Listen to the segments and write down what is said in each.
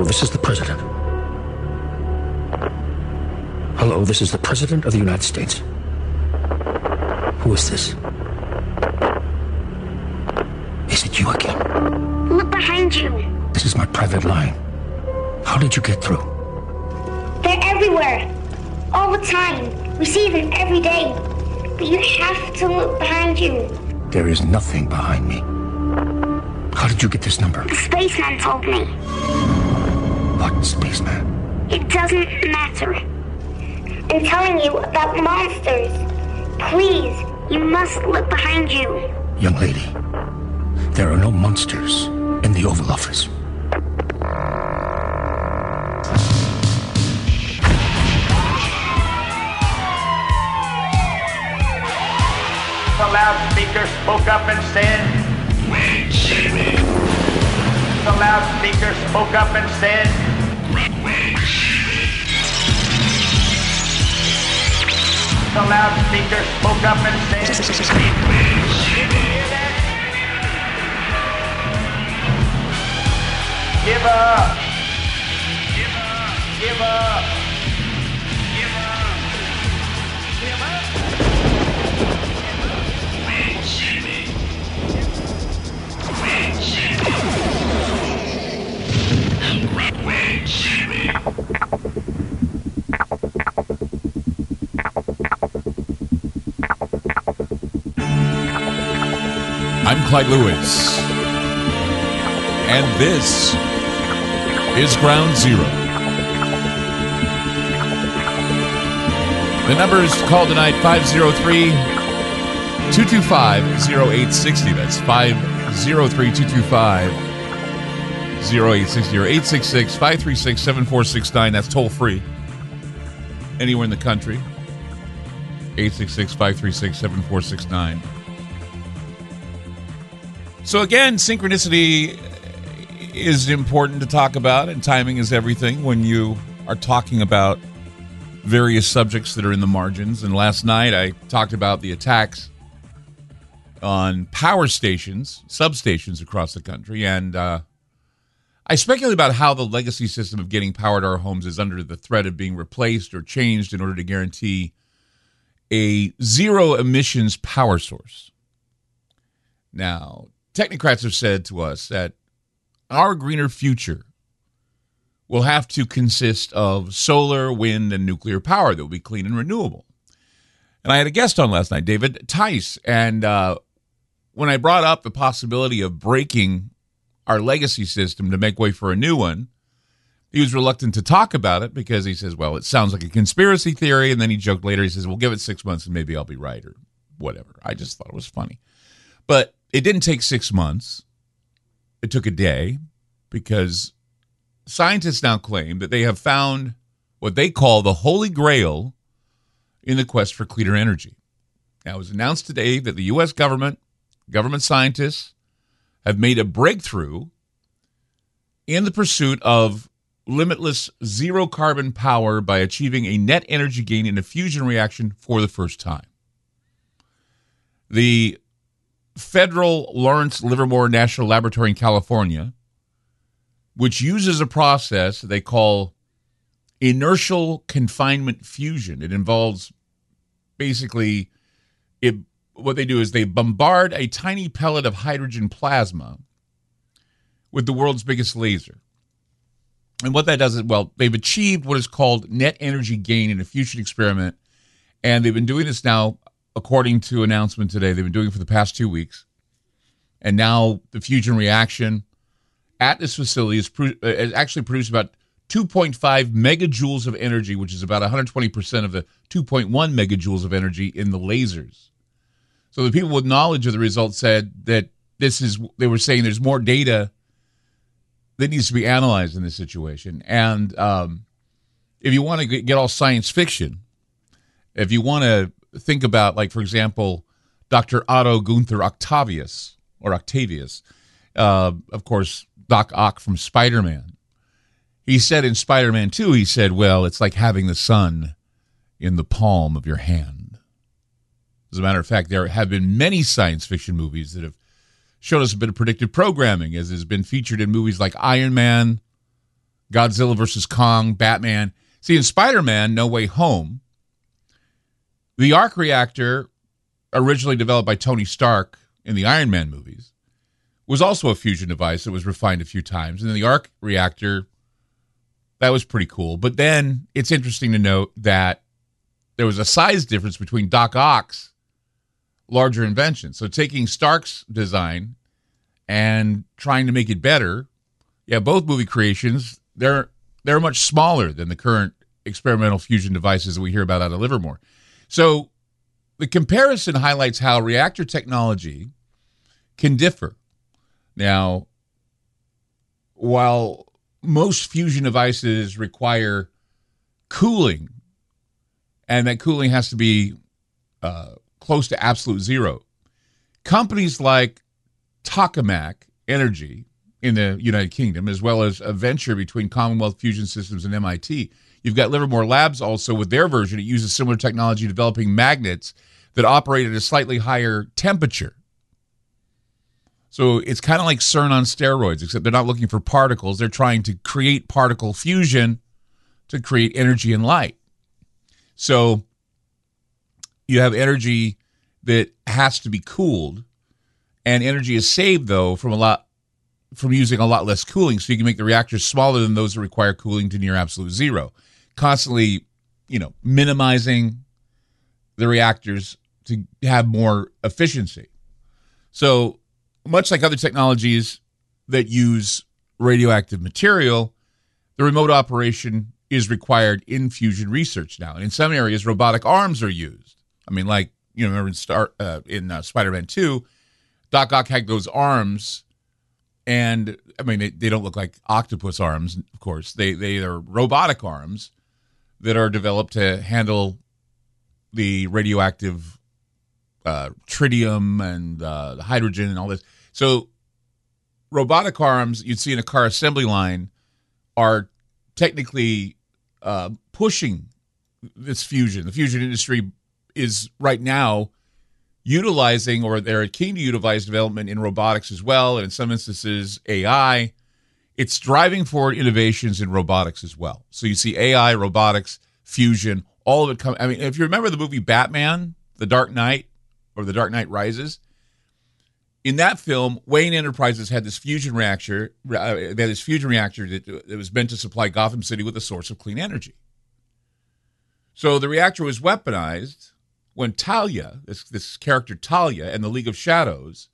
Hello, this is the President. Hello, this is the President of the United States. Who is this? Is it you again? Look behind you. This is my private line. How did you get through? They're everywhere. All the time. We see them every day. But you have to look behind you. There is nothing behind me. How did you get this number? The spaceman told me. What spaceman? It doesn't matter. I'm telling you about monsters. Please, you must look behind you. Young lady, there are no monsters in the Oval Office. The loudspeaker spoke up and said, Wait, Jimmy. The loudspeaker spoke up and said, The loudspeaker spoke up and said, Give up! Give up! Give up! Clyde Lewis. And this is Ground Zero. The number is called tonight 503 225 0860. That's 503 225 0860 or 866 536 7469. That's toll free. Anywhere in the country. 866 536 7469. So again, synchronicity is important to talk about, and timing is everything when you are talking about various subjects that are in the margins. And last night I talked about the attacks on power stations, substations across the country, and uh, I speculate about how the legacy system of getting power to our homes is under the threat of being replaced or changed in order to guarantee a zero emissions power source. Now, technocrats have said to us that our greener future will have to consist of solar, wind, and nuclear power that will be clean and renewable. And I had a guest on last night, David Tice, and uh, when I brought up the possibility of breaking our legacy system to make way for a new one, he was reluctant to talk about it because he says, well, it sounds like a conspiracy theory. And then he joked later, he says, we'll give it six months and maybe I'll be right or whatever. I just thought it was funny. But it didn't take six months, it took a day because scientists now claim that they have found what they call the holy grail in the quest for cleaner energy. Now, it was announced today that the U.S. government, government scientists, have made a breakthrough in the pursuit of limitless zero carbon power by achieving a net energy gain in a fusion reaction for the first time. The federal Lawrence Livermore National Laboratory in California, which uses a process they call inertial confinement fusion. It involves basically it what they do is they bombard a tiny pellet of hydrogen plasma with the world's biggest laser. And what that does is, well, they've achieved what is called net energy gain in a fusion experiment. And they've been doing this now, according to announcement today, they've been doing it for the past two weeks. And now the fusion reaction at this facility is, pro- uh, is actually produced about 2.5 megajoules of energy, which is about 120% of the 2.1 megajoules of energy in the lasers. So the people with knowledge of the results said that this is, they were saying there's more data that needs to be analyzed in this situation. And um, if you want to get all science fiction, if you want to think about, like, for example, Dr. Otto Gunther Octavius, or Octavius, uh, of course, Doc Ock from Spider Man. He said in Spider Man 2, he said, well, it's like having the sun in the palm of your hand. As a matter of fact, there have been many science fiction movies that have shown us a bit of predictive programming, as has been featured in movies like Iron Man, Godzilla vs. Kong, Batman. See, in Spider Man No Way Home, the arc reactor, originally developed by Tony Stark in the Iron Man movies, was also a fusion device that was refined a few times. And then the arc reactor, that was pretty cool. But then it's interesting to note that there was a size difference between Doc Ock's larger invention. So taking Stark's design and trying to make it better, yeah, both movie creations, they're they're much smaller than the current experimental fusion devices that we hear about out of Livermore. So the comparison highlights how reactor technology can differ. Now, while most fusion devices require cooling, and that cooling has to be uh, close to absolute zero, companies like Tokamak Energy in the United Kingdom, as well as a venture between Commonwealth Fusion Systems and MIT. You've got Livermore Labs also with their version. It uses similar technology developing magnets that operate at a slightly higher temperature. So it's kind of like CERN on steroids, except they're not looking for particles. They're trying to create particle fusion to create energy and light. So you have energy that has to be cooled, and energy is saved though from a lot from using a lot less cooling, so you can make the reactors smaller than those that require cooling to near absolute zero. Constantly, you know, minimizing the reactors to have more efficiency. So, much like other technologies that use radioactive material, the remote operation is required in fusion research now. And in some areas, robotic arms are used. I mean, like you know, remember in Star uh, in uh, Spider-Man Two, Doc Ock had those arms and I mean they, they don't look like octopus arms, of course. They they are robotic arms that are developed to handle the radioactive uh, tritium and uh, hydrogen and all this. So robotic arms you'd see in a car assembly line are technically uh, pushing this fusion. The fusion industry is right now utilizing or they're keen to utilize development in robotics as well, and in some instances, AI. It's driving forward innovations in robotics as well. So you see AI, robotics, fusion, all of it come. I mean, if you remember the movie Batman, The Dark Knight, or The Dark Knight Rises, in that film, Wayne Enterprises had this fusion reactor. Uh, they had this fusion reactor that, that was meant to supply Gotham City with a source of clean energy. So the reactor was weaponized when Talia, this, this character Talia, and the League of Shadows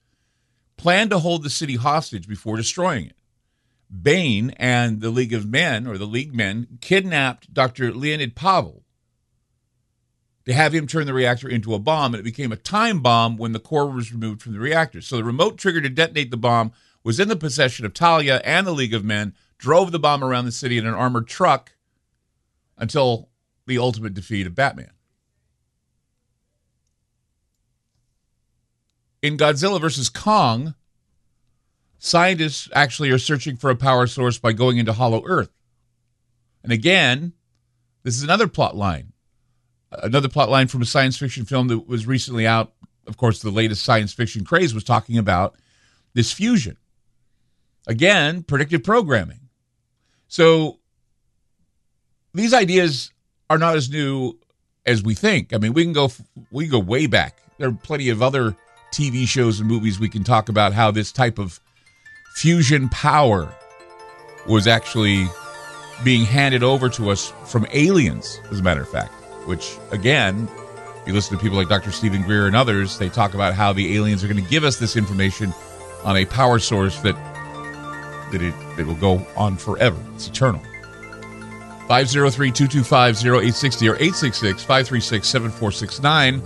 planned to hold the city hostage before destroying it. Bane and the League of Men, or the League Men, kidnapped Dr. Leonid Pavel to have him turn the reactor into a bomb, and it became a time bomb when the core was removed from the reactor. So the remote trigger to detonate the bomb was in the possession of Talia and the League of Men, drove the bomb around the city in an armored truck until the ultimate defeat of Batman. In Godzilla versus Kong, scientists actually are searching for a power source by going into Hollow Earth. And again, this is another plot line. Another plot line from a science fiction film that was recently out. Of course, the latest science fiction craze was talking about this fusion. Again, predictive programming. So these ideas are not as new as we think. I mean, we can go we can go way back. There are plenty of other TV shows and movies we can talk about how this type of fusion power was actually being handed over to us from aliens, as a matter of fact. Which, again, you listen to people like Dr. Stephen Greer and others, they talk about how the aliens are going to give us this information on a power source that that it, it will go on forever. It's eternal. 503-225-0860 or 866-536-7469.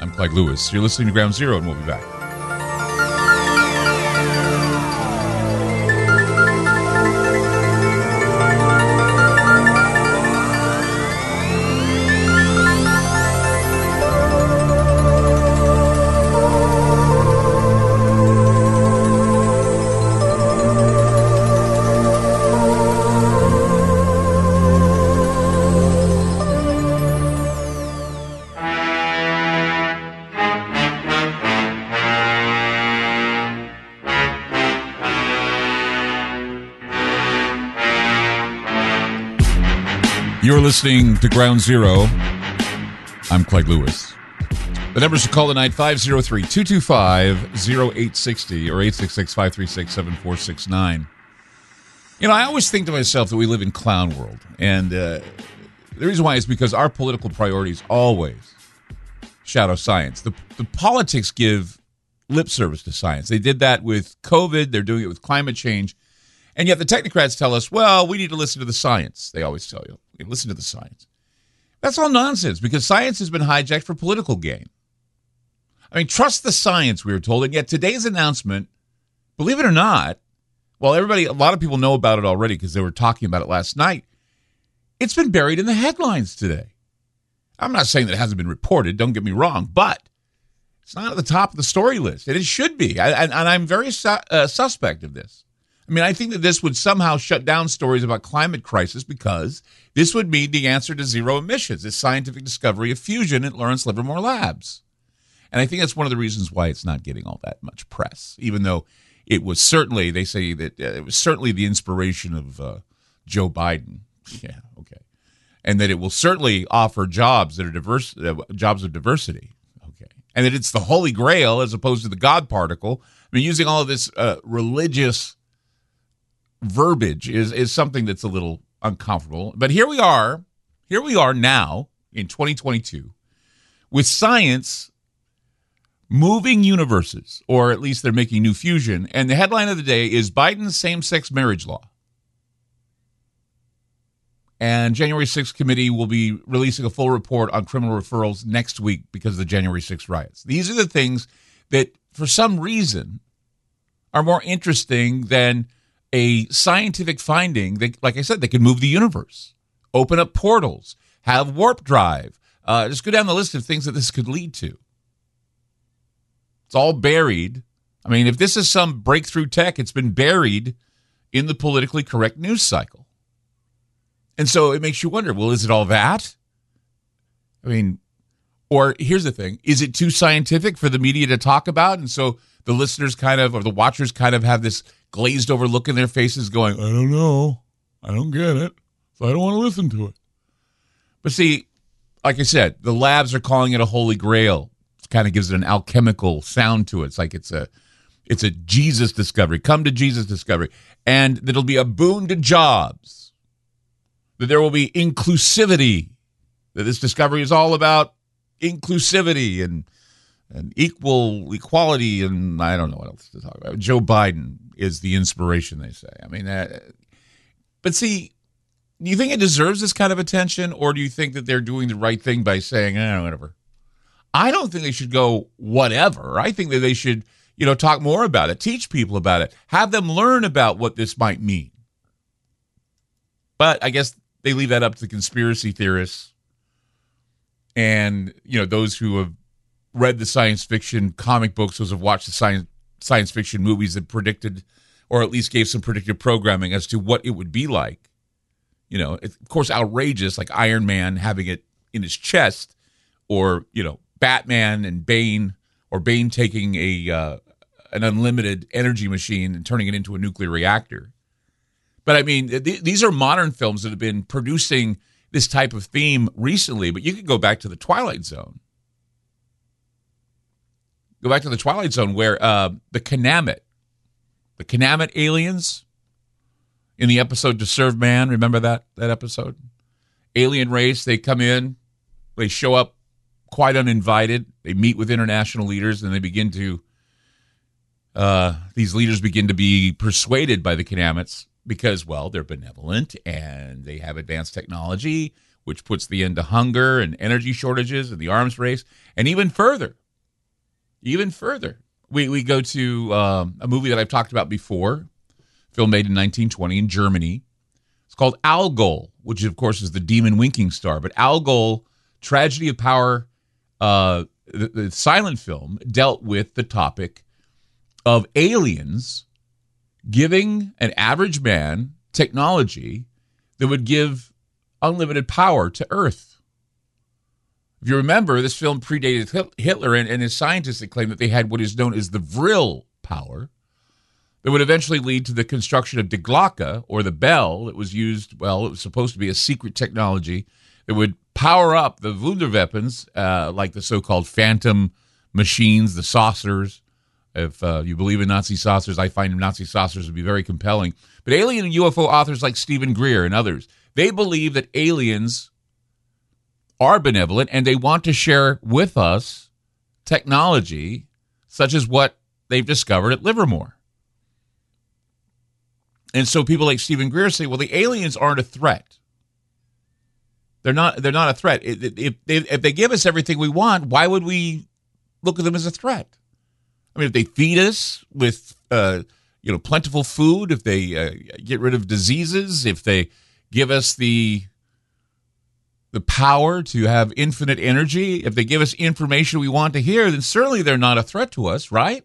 I'm Clyde Lewis. You're listening to Ground Zero, and we'll be back. Listening to Ground Zero. I'm Craig Lewis. The numbers to call tonight 503 225 0860 or 866 536 7469. You know, I always think to myself that we live in clown world. And uh, the reason why is because our political priorities always shadow science. The, the politics give lip service to science. They did that with COVID, they're doing it with climate change. And yet the technocrats tell us, well, we need to listen to the science. They always tell you, listen to the science. That's all nonsense because science has been hijacked for political gain. I mean, trust the science, we were told. And yet today's announcement, believe it or not, well, everybody, a lot of people know about it already because they were talking about it last night. It's been buried in the headlines today. I'm not saying that it hasn't been reported, don't get me wrong, but it's not at the top of the story list, and it should be. And, and, I'm very su- uh, suspect of this. I mean, I think that this would somehow shut down stories about climate crisis because this would mean the answer to zero emissions, this scientific discovery of fusion at Lawrence Livermore Labs. And I think that's one of the reasons why it's not getting all that much press, even though it was certainly, they say that uh, it was certainly the inspiration of uh, Joe Biden. Yeah, okay. And that it will certainly offer jobs that are diverse, uh, jobs of diversity. Okay. And that it's the holy grail as opposed to the God particle. I mean, using all of this uh, religious verbiage is, is something that's a little uncomfortable. But here we are. Here we are now in 2022 with science moving universes, or at least they're making new fusion. And the headline of the day is Biden's same sex marriage law. And January 6th committee will be releasing a full report on criminal referrals next week because of the January 6th riots. These are the things that, for some reason, are more interesting than a scientific finding that, like I said, they can move the universe, open up portals, have warp drive. Uh, just go down the list of things that this could lead to. It's all buried. I mean, if this is some breakthrough tech, it's been buried in the politically correct news cycle. And so it makes you wonder well, is it all that? I mean, or here's the thing is it too scientific for the media to talk about? And so the listeners kind of, or the watchers kind of have this glazed over look in their faces going, I don't know. I don't get it. So I don't want to listen to it. But see, like I said, the labs are calling it a holy grail. It kind of gives it an alchemical sound to it. It's like it's a it's a Jesus discovery. Come to Jesus discovery. And it'll be a boon to jobs. That there will be inclusivity. That this discovery is all about inclusivity and and equal equality and I don't know what else to talk about. Joe Biden is the inspiration, they say. I mean, but see, do you think it deserves this kind of attention, or do you think that they're doing the right thing by saying, eh, whatever? I don't think they should go whatever. I think that they should, you know, talk more about it, teach people about it, have them learn about what this might mean. But I guess they leave that up to the conspiracy theorists and you know those who have read the science fiction comic books, those have watched the science science fiction movies that predicted, or at least gave some predictive programming as to what it would be like. You know, of course, outrageous, like Iron Man having it in his chest, or you know, Batman and Bane, or Bane taking a uh, an unlimited energy machine and turning it into a nuclear reactor. But I mean, th- these are modern films that have been producing this type of theme recently. But you could go back to the Twilight Zone go back to the Twilight Zone where uh, the Kanamit, the Kanamit aliens in the episode To Serve Man, remember that that episode? Alien race, they come in, they show up quite uninvited. They meet with international leaders and they begin to uh, these leaders begin to be persuaded by the Kanamits because, well, they're benevolent and they have advanced technology, which puts the end to hunger and energy shortages and the arms race. And even further, even further, we, we go to um, a movie that I've talked about before, film made in 1920 in Germany. It's called Algol, which of course is the demon winking star. But Algol, Tragedy of Power, uh, the, the silent film dealt with the topic of aliens giving an average man technology that would give unlimited power to Earth. If you remember, this film predated Hitler, and, and his scientists that claimed that they had what is known as the Vril power. that would eventually lead to the construction of Die Glocke, or the bell that was used, well, it was supposed to be a secret technology that would power up the Wunderweapons, uh, like the so called phantom machines, the saucers. If uh, you believe in Nazi saucers, I find Nazi saucers to be very compelling. But alien and UFO authors like Stephen Greer and others, they believe that aliens are benevolent and they want to share with us technology such as what they've discovered at Livermore. And so people like Stephen Greer say, well, the aliens aren't a threat. They're not. They're not a threat. If, if, if they give us everything we want, why would we look at them as a threat? I mean, if they feed us with, uh, you know, plentiful food, if they uh, get rid of diseases, if they give us the the power to have infinite energy, if they give us information we want to hear, then certainly they're not a threat to us, right?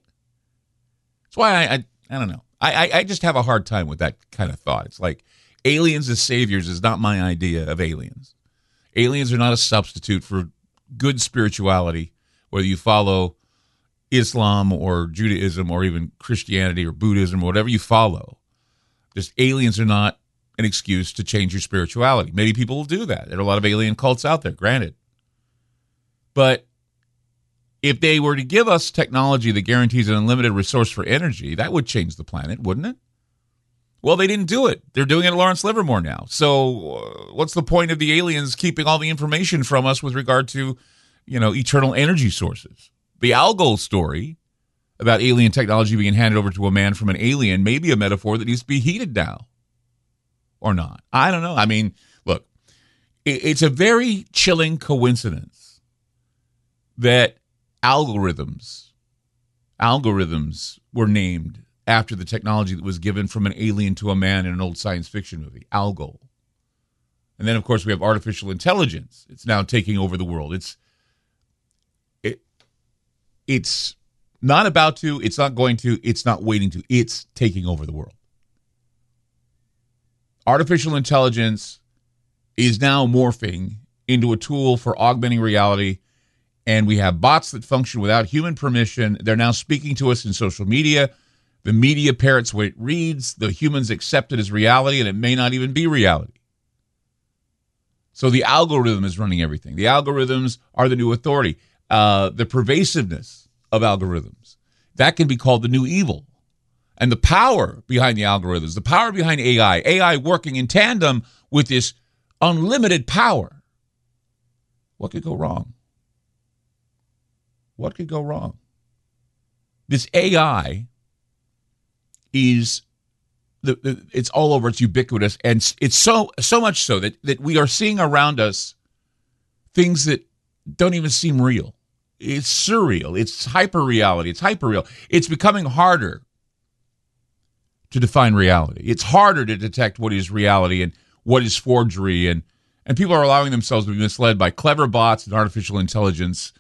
That's why I, I, I don't know. I, I just have a hard time with that kind of thought. It's like aliens as saviors is not my idea of aliens. Aliens are not a substitute for good spirituality, whether you follow Islam or Judaism or even Christianity or Buddhism or whatever you follow. Just aliens are not an excuse to change your spirituality. Maybe people will do that. There are a lot of alien cults out there, granted. But if they were to give us technology that guarantees an unlimited resource for energy, that would change the planet, wouldn't it? Well, they didn't do it. They're doing it at Lawrence Livermore now. So, uh, what's the point of the aliens keeping all the information from us with regard to, you know, eternal energy sources? The Algol story about alien technology being handed over to a man from an alien may be a metaphor that needs to be heated now or not. I don't know. I mean, look, it's a very chilling coincidence that algorithms algorithms were named after the technology that was given from an alien to a man in an old science fiction movie, Algol. And then of course we have artificial intelligence. It's now taking over the world. It's it it's not about to, it's not going to, it's not waiting to. It's taking over the world. Artificial intelligence is now morphing into a tool for augmenting reality and we have bots that function without human permission. They're now speaking to us in social media. The media parrots what it reads. The humans accept it as reality, and it may not even be reality. So the algorithm is running everything. The algorithms are the new authority. Uh, the pervasiveness of algorithms that can be called the new evil, and the power behind the algorithms, the power behind AI, AI working in tandem with this unlimited power. What could go wrong? What could go wrong? This AI is the, it's all over. It's ubiquitous, and it's so so much so that that we are seeing around us things that don't even seem real. It's surreal. It's hyper reality. It's hyper real. It's becoming harder to define reality. It's harder to detect what is reality and what is forgery, and and people are allowing themselves to be misled by clever bots and artificial intelligence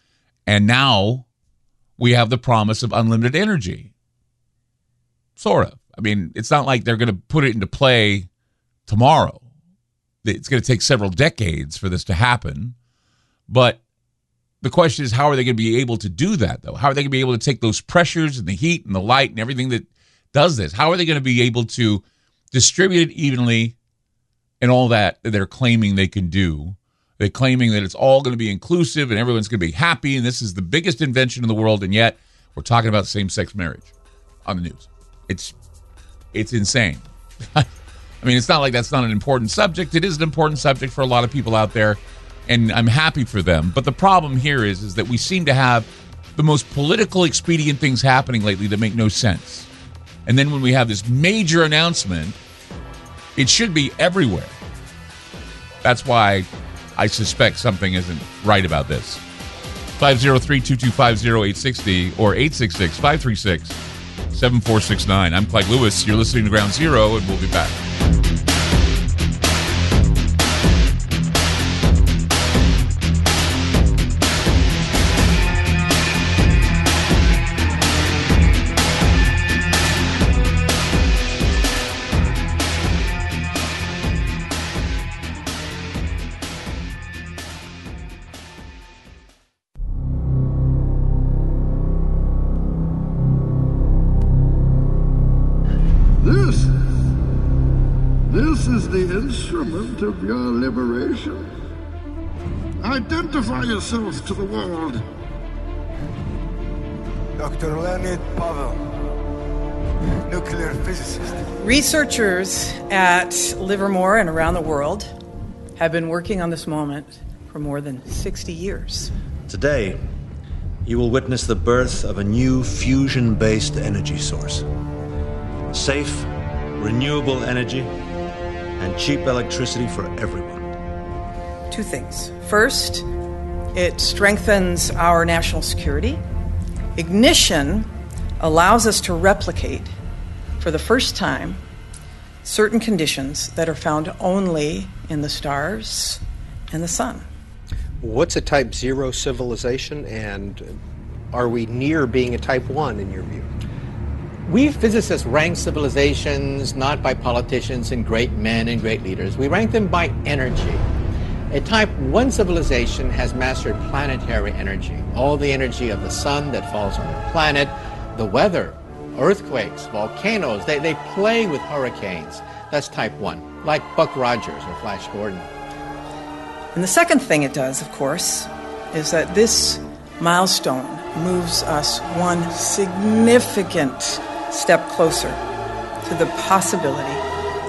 and now we have the promise of unlimited energy. Sort of. I mean, it's not like they're going to put it into play tomorrow. It's going to take several decades for this to happen. But the question is, how are they going to be able to do that, though? How are they going to be able to take those pressures and the heat and the light and everything that does this? How are they going to be able to distribute it evenly and all that they're claiming they can do they're claiming that it's all going to be inclusive and everyone's going to be happy and this is the biggest invention in the world, and yet we're talking about same-sex marriage on the news. It's it's insane. I mean, it's not like that's not an important subject. It is an important subject for a lot of people out there, and I'm happy for them. But the problem here is is that we seem to have the most political expedient things happening lately that make no sense. And then when we have this major announcement, it should be everywhere. That's why I suspect something isn't right about this. 503 225 0860 or 866 536 7469. I'm Clyde Lewis. You're listening to Ground Zero, and we'll be back. Of your liberation. Identify yourself to the world. Dr. Leonid Pavel, nuclear physicist. Researchers at Livermore and around the world have been working on this moment for more than 60 years. Today, you will witness the birth of a new fusion based energy source. Safe, renewable energy, and cheap electricity for everyone. Two things. First, it strengthens our national security. Ignition allows us to replicate, for the first time, certain conditions that are found only in the stars and the sun. What's a type zero civilization, and are we near being a type one in your view? We physicists rank civilizations not by politicians and great men and great leaders. We rank them by energy. A type 1 civilization has mastered planetary energy, all the energy of the sun that falls on the planet, the weather, earthquakes, volcanoes. They, they play with hurricanes. That's type 1, like Buck Rogers or Flash Gordon. And the second thing it does, of course, is that this milestone moves us one significant step closer to the possibility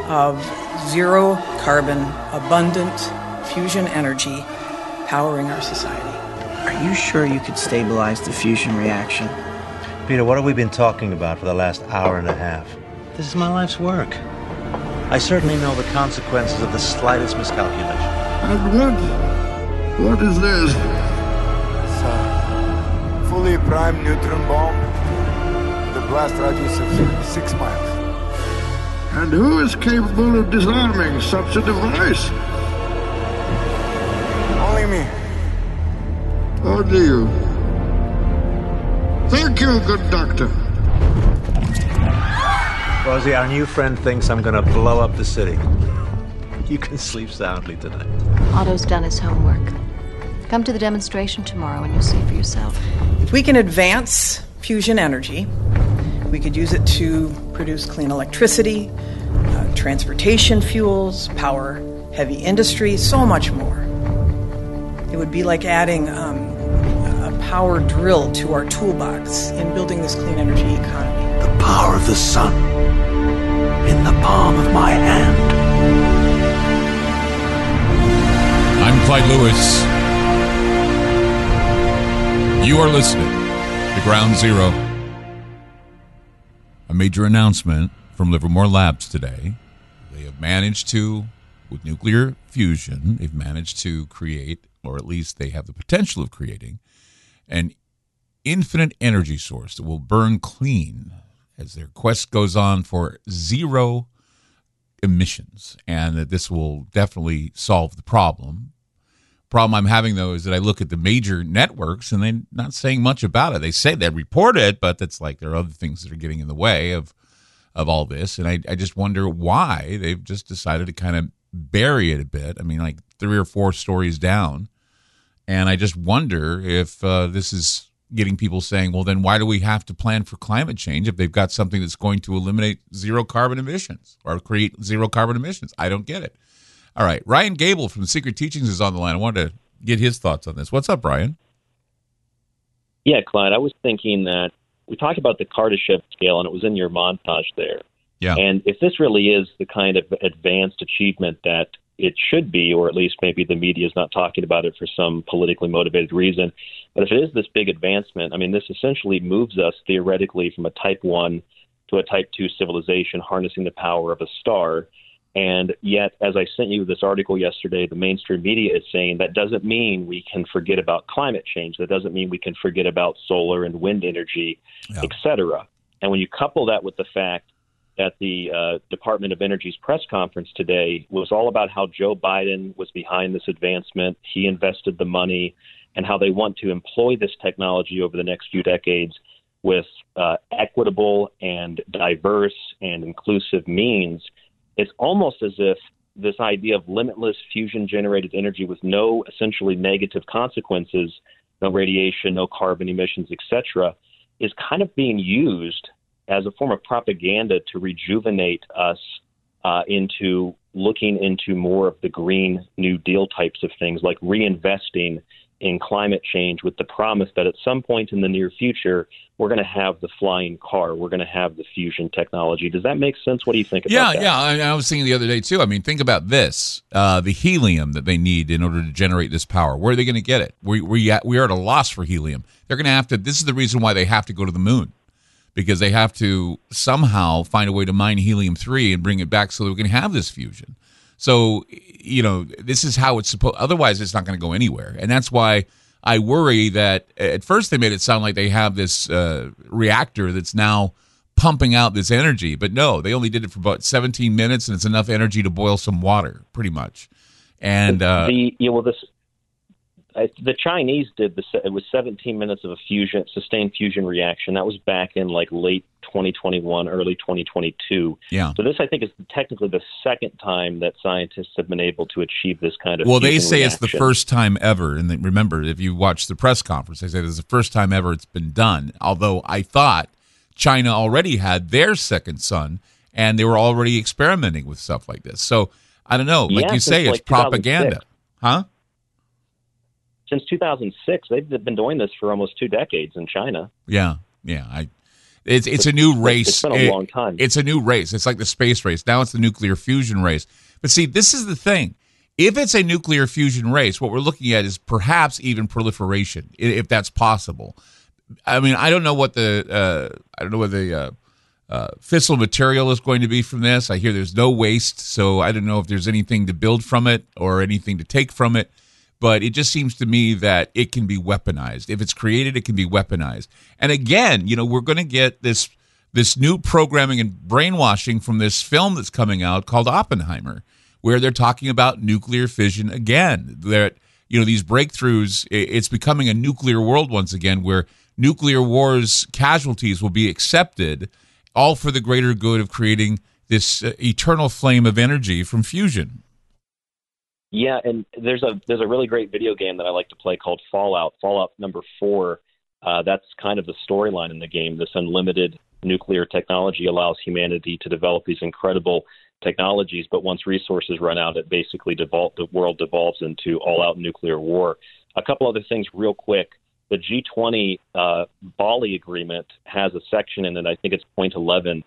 of zero carbon, abundant fusion energy powering our society. Are you sure you could stabilize the fusion reaction? Peter, what have we been talking about for the last hour and a half? This is my life's work. I certainly know the consequences of the slightest miscalculation. And what? What is this? It's a fully primed neutron bomb with a blast radius of six miles. And who is capable of disarming such a device? Only me. Or do you? Thank you, good doctor. Rosie, our new friend thinks I'm gonna blow up the city. You can sleep soundly tonight. Otto's done his homework. Come to the demonstration tomorrow and you'll see for yourself. If we can advance fusion energy, we could use it to produce clean electricity, uh, transportation fuels, power heavy industry, so much more. It would be like adding um, a power drill to our toolbox in building this clean energy economy. The power of the sun in the palm of my hand. I'm Clyde Lewis. You are listening to Ground Zero. A major announcement from Livermore Labs today. They have managed to, with nuclear fusion, they've managed to create, or at least they have the potential of creating, an infinite energy source that will burn clean as their quest goes on for zero emissions, and that this will definitely solve the problem. Problem I'm having though is that I look at the major networks and they're not saying much about it. They say they report it, but that's like there are other things that are getting in the way of of all this, and I, I just wonder why they've just decided to kind of bury it a bit. I mean, like three or four stories down, and I just wonder if uh, this is getting people saying, well, then why do we have to plan for climate change if they've got something that's going to eliminate zero carbon emissions or create zero carbon emissions? I don't get it. All right. Ryan Gable from Secret Teachings is on the line. I wanted to get his thoughts on this. What's up, Ryan? Yeah, Clyde, I was thinking that we talked about the Kardashev scale, and it was in your montage there. Yeah. And if this really is the kind of advanced achievement that it should be, or at least maybe the media is not talking about it for some politically motivated reason, but if it is this big advancement, I mean, this essentially moves us theoretically from a type 1 to a type 2 civilization harnessing the power of a star. And yet, as I sent you this article yesterday, the mainstream media is saying that doesn't mean we can forget about climate change. That doesn't mean we can forget about solar and wind energy, Yeah. et cetera. And when you couple that with the fact that the uh, Department of Energy's press conference today was all about how Joe Biden was behind this advancement, he invested the money, and how they want to employ this technology over the next few decades with uh, equitable and diverse and inclusive means, it's almost as if this idea of limitless fusion generated energy with no essentially negative consequences, no radiation, no carbon emissions, etc., is kind of being used as a form of propaganda to rejuvenate us uh, into looking into more of the Green New Deal types of things, like reinvesting in climate change with the promise that at some point in the near future, we're going to have the flying car, we're going to have the fusion technology. Does that make sense? What do you think about yeah, that? yeah. I, I was thinking the other day too. I mean, think about this: uh, the helium that they need in order to generate this power. Where are they going to get it? We we at, we are at a loss for helium. They're going to have to. This is the reason why they have to go to the moon, because they have to somehow find a way to mine helium three and bring it back so that we can have this fusion. So you know, this is how it's supposed. Otherwise, it's not going to go anywhere, and that's why. I worry that at first they made it sound like they have this uh, reactor that's now pumping out this energy, but no, they only did it for about 17 minutes, and it's enough energy to boil some water, pretty much. And uh, the yeah, well, this the Chinese did the it was 17 minutes of a fusion sustained fusion reaction. That was back in like late 2021, early 2022. Yeah. So this I think is technically the second time that scientists have been able to achieve this kind of. well, they say it's the first time ever, and remember if you watch the press conference, they say it's the first time ever it's been done. Although I thought China already had their second sun, and they were already experimenting with stuff like this. So I don't know. Like Yeah, you say, since, it's like, propaganda, huh? Since 2006, they've been doing this for almost two decades in China. Yeah, yeah. I it's it's a new race. It's been a long time. It's a new race. It's like the space race. Now it's the nuclear fusion race. But see, this is the thing. If it's a nuclear fusion race, what we're looking at is perhaps even proliferation, if that's possible. I mean, I don't know what the uh, I don't know what the uh, uh, fissile material is going to be from this. I hear there's no waste, so I don't know if there's anything to build from it or anything to take from it. But it just seems to me that it can be weaponized. If it's created, it can be weaponized. And again, you know, we're going to get this this new programming and brainwashing from this film that's coming out called Oppenheimer, where they're talking about nuclear fission again. That you know these breakthroughs, it's becoming a nuclear world once again, where nuclear wars casualties will be accepted, all for the greater good of creating this uh, eternal flame of energy from fusion. Yeah, and there's a there's a really great video game that I like to play called Fallout. Fallout number four. Uh, that's kind of the storyline in the game. This unlimited nuclear technology allows humanity to develop these incredible technologies, but once resources run out, it basically devol- the world devolves into all-out nuclear war. A couple other things, real quick. The G20 uh, Bali agreement has a section in it. I think it's point 11,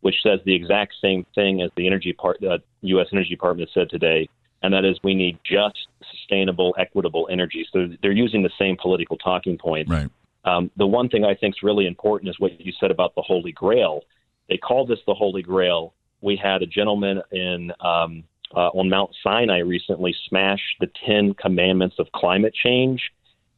which says the exact same thing as the energy part, uh, U.S. Energy Department said today and that is we need just, sustainable, equitable energy. So they're using the same political talking points. Right. Um, the one thing I think is really important is what you said about the Holy Grail. They call this the Holy Grail. We had a gentleman in um, uh, on Mount Sinai recently smash the Ten Commandments of climate change,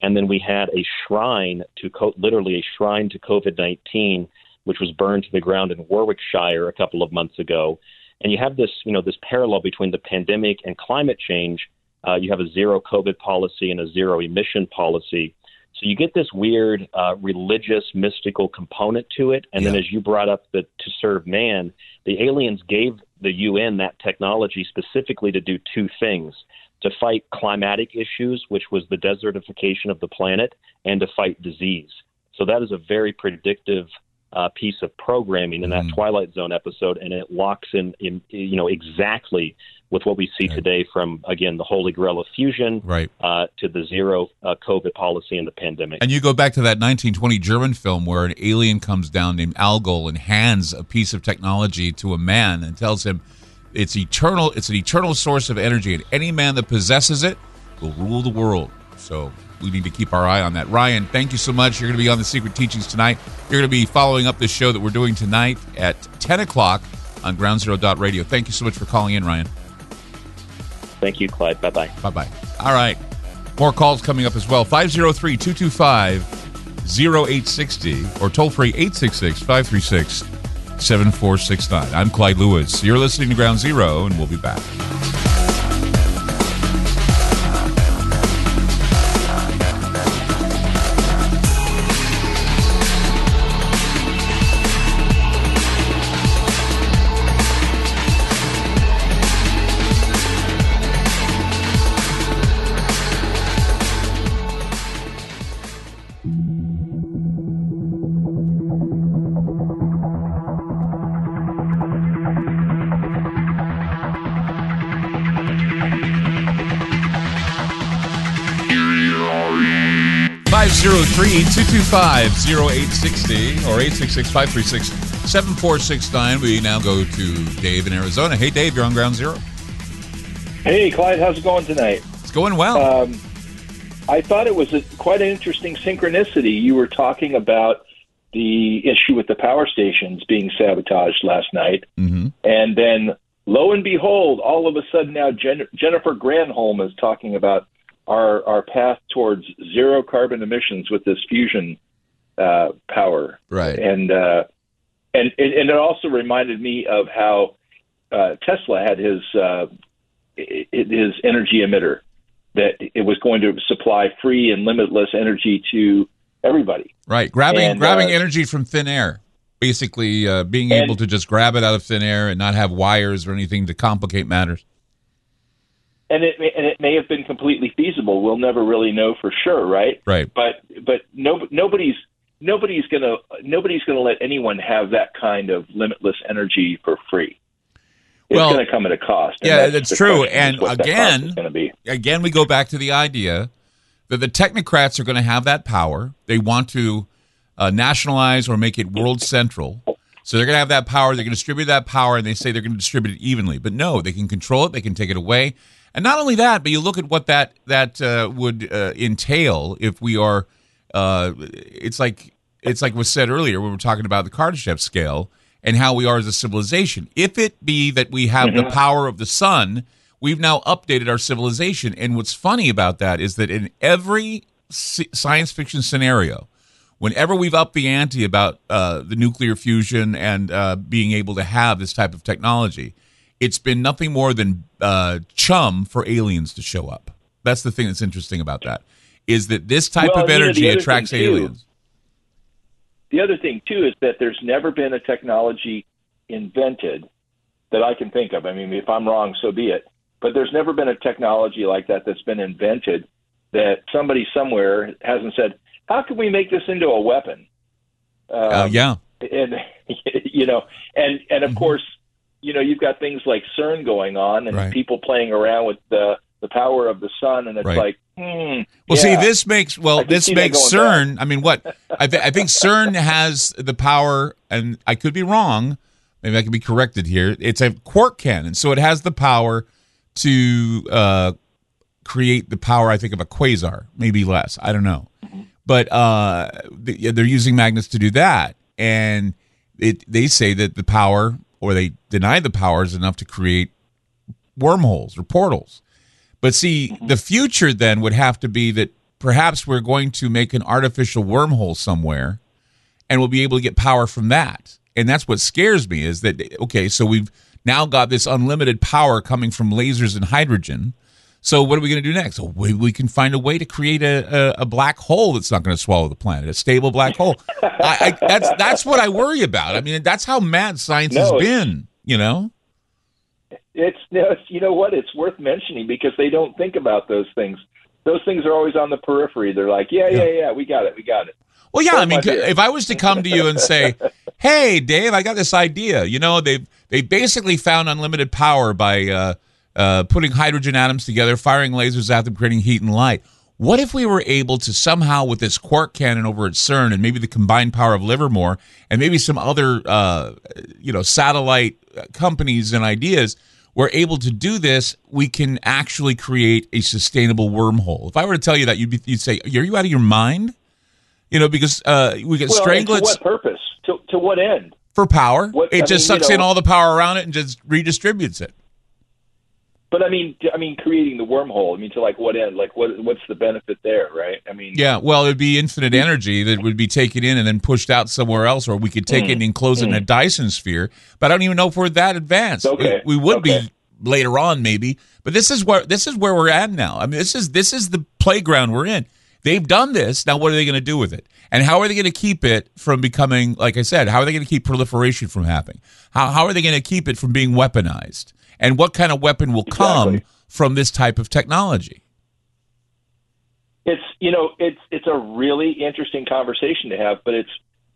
and then we had a shrine to co- literally a shrine to COVID nineteen, which was burned to the ground in Warwickshire a couple of months ago. And you have this, you know, this parallel between the pandemic and climate change. Uh, you have a zero COVID policy and a zero emission policy. So you get this weird uh, religious, mystical component to it. And then, as you brought up, the to serve man, the aliens gave the UN that technology specifically to do two things: to fight climatic issues, which was the desertification of the planet, and to fight disease. So that is a very predictive uh, piece of programming in that Twilight Zone episode, and it locks in, in, you know, exactly with what we see today from again the Holy Grail of fusion, Right. uh, to the zero uh, COVID policy and the pandemic. And you go back to that 1920 German film where an alien comes down named Algol and hands a piece of technology to a man and tells him it's eternal. It's an eternal source of energy, and any man that possesses it will rule the world. So we need to keep our eye on that. Ryan, thank you so much. You're going to be on the Secret Teachings tonight. You're going to be following up this show that we're doing tonight at 10 o'clock on Ground Zero Dot Radio. Thank you so much for calling in, Ryan. Thank you, Clyde. Bye bye. Bye bye. All right. More calls coming up as well. 503 225 0860 or toll free 866 536 7469. I'm Clyde Lewis. You're listening to Ground Zero, and we'll be back. 503-225-0860 or 866-536-7469. We now go to Dave in Arizona. Hey, Dave, you're on Ground Zero. Hey, Clyde, how's it going tonight? It's going well. Um, I thought it was a, quite an interesting synchronicity. You were talking about the issue with the power stations being sabotaged last night, mm-hmm. and then lo and behold, all of a sudden now Jen- Jennifer Granholm is talking about our our path towards zero carbon emissions with this fusion uh, power, Right. and uh, and and it also reminded me of how uh, Tesla had his uh, his energy emitter that it was going to supply free and limitless energy to everybody. Right, grabbing And, grabbing uh, energy from thin air, basically uh, being And- able to just grab it out of thin air and not have wires or anything to complicate matters. And it may, and it may have been completely feasible. We'll never really know for sure, right? Right. But but no, nobody's nobody's gonna nobody's gonna let anyone have that kind of limitless energy for free. It's Well, going to come at a cost. Yeah, that's the true. And again, is going to be. again, we go back to the idea that the technocrats are going to have that power. They want to uh, nationalize or make it world central. So they're going to have that power. They're going to distribute that power, and they say they're going to distribute it evenly. But no, they can control it. They can take it away. And not only that, but you look at what that that uh, would uh, entail if we are. Uh, it's like it's like was said earlier when we were talking about the Kardashev scale and how we are as a civilization. If it be that we have the Mhm. power of the sun, we've now updated our civilization. And what's funny about that is that in every science fiction scenario, whenever we've upped the ante about uh, the nuclear fusion and uh, being able to have this type of technology, it's been nothing more than uh, chum for aliens to show up. That's the thing that's interesting about that is that this type Well, of you know, energy attracts thing, too, aliens. The other thing too is that there's never been a technology invented that I can think of. I mean, if I'm wrong, so be it. But there's never been a technology like that that's been invented that somebody somewhere hasn't said, "How can we make this into a weapon?" Uh, yeah. and you know, and and of Mm-hmm. course, you know, you've got things like CERN going on, and Right. people playing around with the the power of the sun, and it's Right. like, hmm. Well, see, this makes well, this makes CERN. I mean, what I, th- I think CERN has the power, and I could be wrong. Maybe I can be corrected here. It's a quark cannon, so it has the power to uh, create the power. I think of a quasar, maybe less. I don't know, but uh, th- yeah, they're using magnets to do that, and it they say that the power, or they deny the power, is enough to create wormholes or portals. But see, mm-hmm. the future then would have to be that perhaps we're going to make an artificial wormhole somewhere and we'll be able to get power from that. And that's what scares me is that, okay, so we've now got this unlimited power coming from lasers and hydrogen. So what are we going to do next? So we, we can find a way to create a, a, a black hole that's not going to swallow the planet, a stable black hole. I, I, that's that's what I worry about. I mean, that's how mad science has No, it's- been. You know, It's, you know what? It's worth mentioning because they don't think about those things. Those things are always on the periphery. They're like, yeah, yeah, yeah, we got it, we got it. Well, yeah, Hold I mean, if I was to come to you and say, "Hey, Dave, I got this idea," you know, they they basically found unlimited power by uh, uh, putting hydrogen atoms together, firing lasers at them, creating heat and light. What if we were able to somehow, with this quark cannon over at CERN, and maybe the combined power of Livermore, and maybe some other, uh, you know, satellite companies and ideas, we're able to do this? We can actually create a sustainable wormhole. If I were to tell you that, you'd be, you'd say, "Are you out of your mind?" You know, because uh, we get well, strangelets to what purpose? To to what end? for power. What- it I just mean, you sucks in all the power around it and just redistributes it. But I mean, I mean, creating the wormhole. I mean, to like what end? Like what? What's the benefit there? Right? I mean, Yeah, well, it'd be infinite energy that would be taken in and then pushed out somewhere else, or we could take it hmm. and enclose it in a hmm. Dyson sphere. But I don't even know if we're that advanced. Okay, We, we would okay. be later on, maybe. But this is where this is where we're at now. I mean, this is this is the playground we're in. They've done this. Now, what are they going to do with it? And how are they going to keep it from becoming, like I said, how are they going to keep proliferation from happening? How, how are they going to keep it from being weaponized? And what kind of weapon will come from this type of technology? it's you know it's it's a really interesting conversation to have, but it's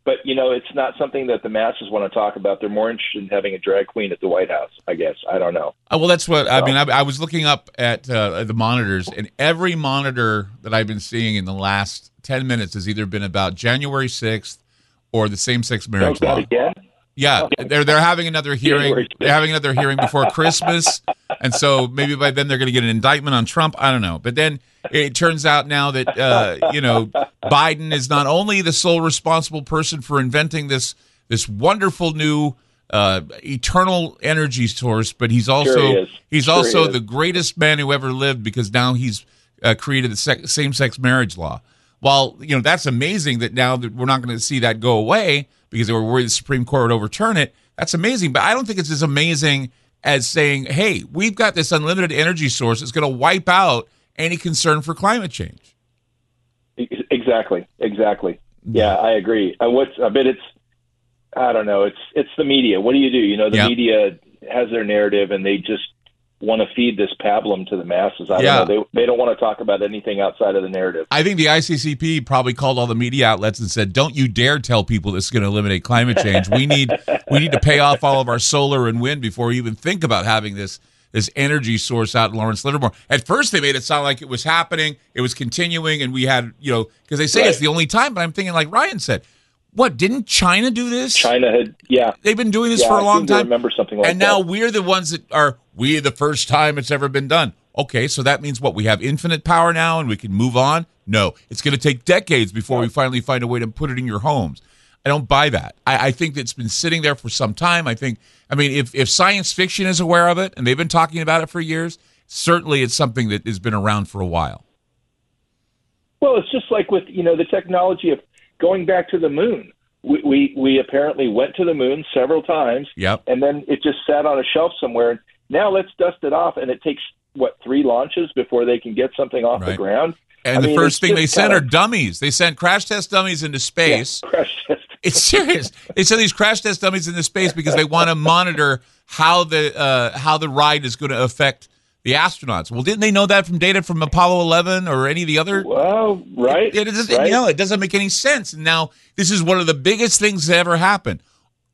but you know it's not something that the masses want to talk about. They're more interested in having a drag queen at the White House. I guess I don't know. Uh, well, that's what I mean. I, I was looking up at uh, the monitors, and every monitor that I've been seeing in the last ten minutes has either been about January sixth or the same-sex marriage Oh, law. again? Yeah, they're they're having another hearing. They're having another hearing before Christmas, and so maybe by then they're going to get an indictment on Trump. I don't know. But then it turns out now that uh, you know Biden is not only the sole responsible person for inventing this this wonderful new uh, eternal energy source, but he's also Sure he he's Sure also the greatest man who ever lived because now he's uh, created the sec- same-sex marriage law. While you know that's amazing that now that we're not going to see that go away because they were worried the Supreme Court would overturn it. That's amazing, but I don't think it's as amazing as saying, "Hey, we've got this unlimited energy source that's going to wipe out any concern for climate change." Exactly. Exactly. Yeah, I agree. I what's I bet it's I don't know. It's it's the media. What do you do? You know, the Yeah. media has their narrative, and they just want to feed this pablum to the masses. I Yeah. don't know. They they don't want to talk about anything outside of the narrative. I think the ICCP probably called all the media outlets and said, "Don't you dare tell people this is going to eliminate climate change. We need we need to pay off all of our solar and wind before we even think about having this this energy source out in Lawrence Livermore." At first, they made it sound like it was happening, it was continuing, and we had you know because they say it's the only time. But I'm thinking, like Ryan said, what didn't China do this? China had yeah. They've been doing this Yeah, for a I long time. remember something like and now we're the ones that are we the first time it's ever been done. Okay, so that means what? We have infinite power now and we can move on? No. It's going to take decades before we finally find a way to put it in your homes. I don't buy that. I, I think it's been sitting there for some time. I think, I mean, if, if science fiction is aware of it and they've been talking about it for years, certainly it's something that has been around for a while. Well, it's just like with you know the technology of going back to the moon. We we, we apparently went to the moon several times, Yep. and then it just sat on a shelf somewhere. Now let's dust it off, and it takes what three launches before they can get something off the ground. And I the mean, first thing they sent are dummies. They sent crash test dummies into space. crash test. It's serious. They send these crash test dummies into space because they want to monitor how the uh, how the ride is going to affect the astronauts. Well, didn't they know that from data from Apollo 11 or any of the other? Well, right. It, it doesn't, right. you know, it doesn't make any sense. And now this is one of the biggest things that ever happened.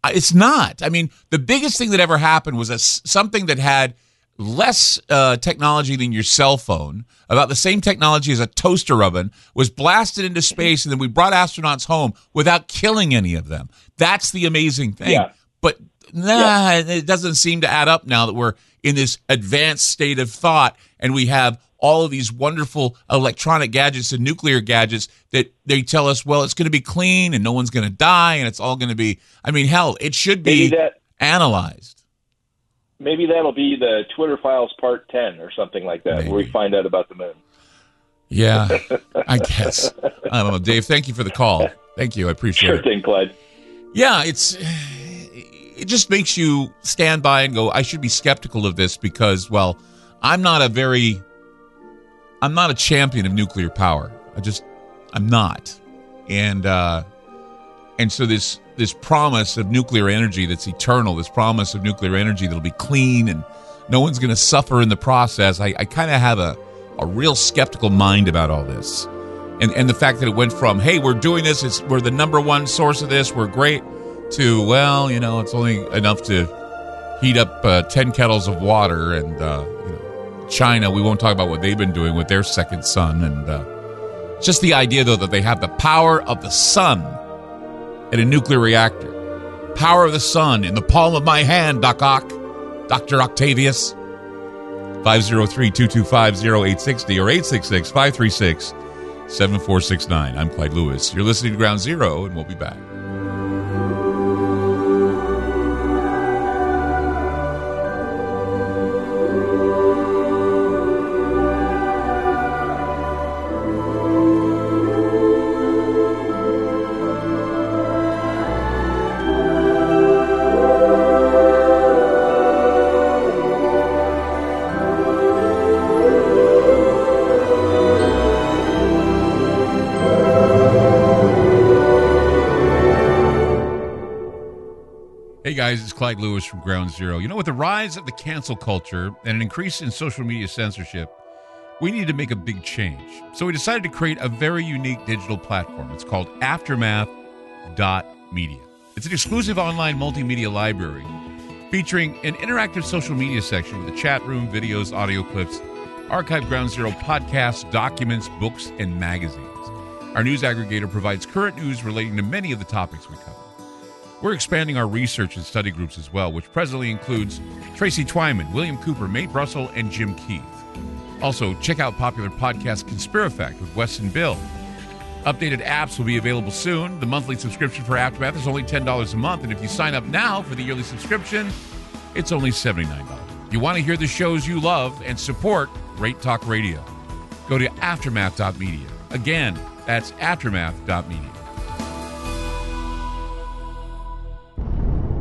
Uh, It's not. I mean, the biggest thing that ever happened was a something that had less uh, technology than your cell phone, about the same technology as a toaster oven, was blasted into space, and then we brought astronauts home without killing any of them. That's the amazing thing. Yeah. But nah, it doesn't seem to add up now that we're in this advanced state of thought and we have all of these wonderful electronic gadgets and nuclear gadgets that they tell us, well, it's going to be clean and no one's going to die and it's all going to be. I mean, hell, it should be Maybe that- analyzed. Maybe that'll be the Twitter files part ten or something like that, where we find out about the moon. Yeah, I guess. I don't know, Dave. Thank you for the call. Thank you. I appreciate Sure it. thing, Clyde. Yeah, it's it just makes you stand by and go, I should be skeptical of this because, well, I'm not a very I'm not a champion of nuclear power. I just I'm not. And uh and so this this promise of nuclear energy that's eternal, this promise of nuclear energy that'll be clean and no one's gonna suffer in the process, I, I kinda have a, a real skeptical mind about all this. And and the fact that it went from, hey, we're doing this, it's we're the number one source of this, we're great, to well, you know, it's only enough to heat up uh, ten kettles of water, and uh, you know, China. We won't talk about what they've been doing with their second sun, and uh, just the idea though that they have the power of the sun in a nuclear reactor, power of the sun in the palm of my hand, Doc Ock, Doctor Octavius. 503-225-0860 or 866-536-7469. I'm Clyde Lewis. You're listening to Ground Zero, and we'll be back. Clyde Lewis from Ground Zero. You know, with the rise of the cancel culture and an increase in social media censorship, we need to make a big change. So we decided to create a very unique digital platform. It's called Aftermath.media. It's an exclusive online multimedia library featuring an interactive social media section with a chat room, videos, audio clips, archived Ground Zero podcasts, documents, books, and magazines. Our news aggregator provides current news relating to many of the topics we cover. We're expanding our research and study groups as well, which presently includes Tracy Twyman, William Cooper, Nate Russell, and Jim Keith. Also, check out popular podcast Conspirafact with Wes and Bill. Updated apps will be available soon. The monthly subscription for Aftermath is only $10 a month, and if you sign up now for the yearly subscription, it's only $79. If you want to hear the shows you love and support Rate Talk Radio, go to aftermath.media. Again, that's aftermath.media.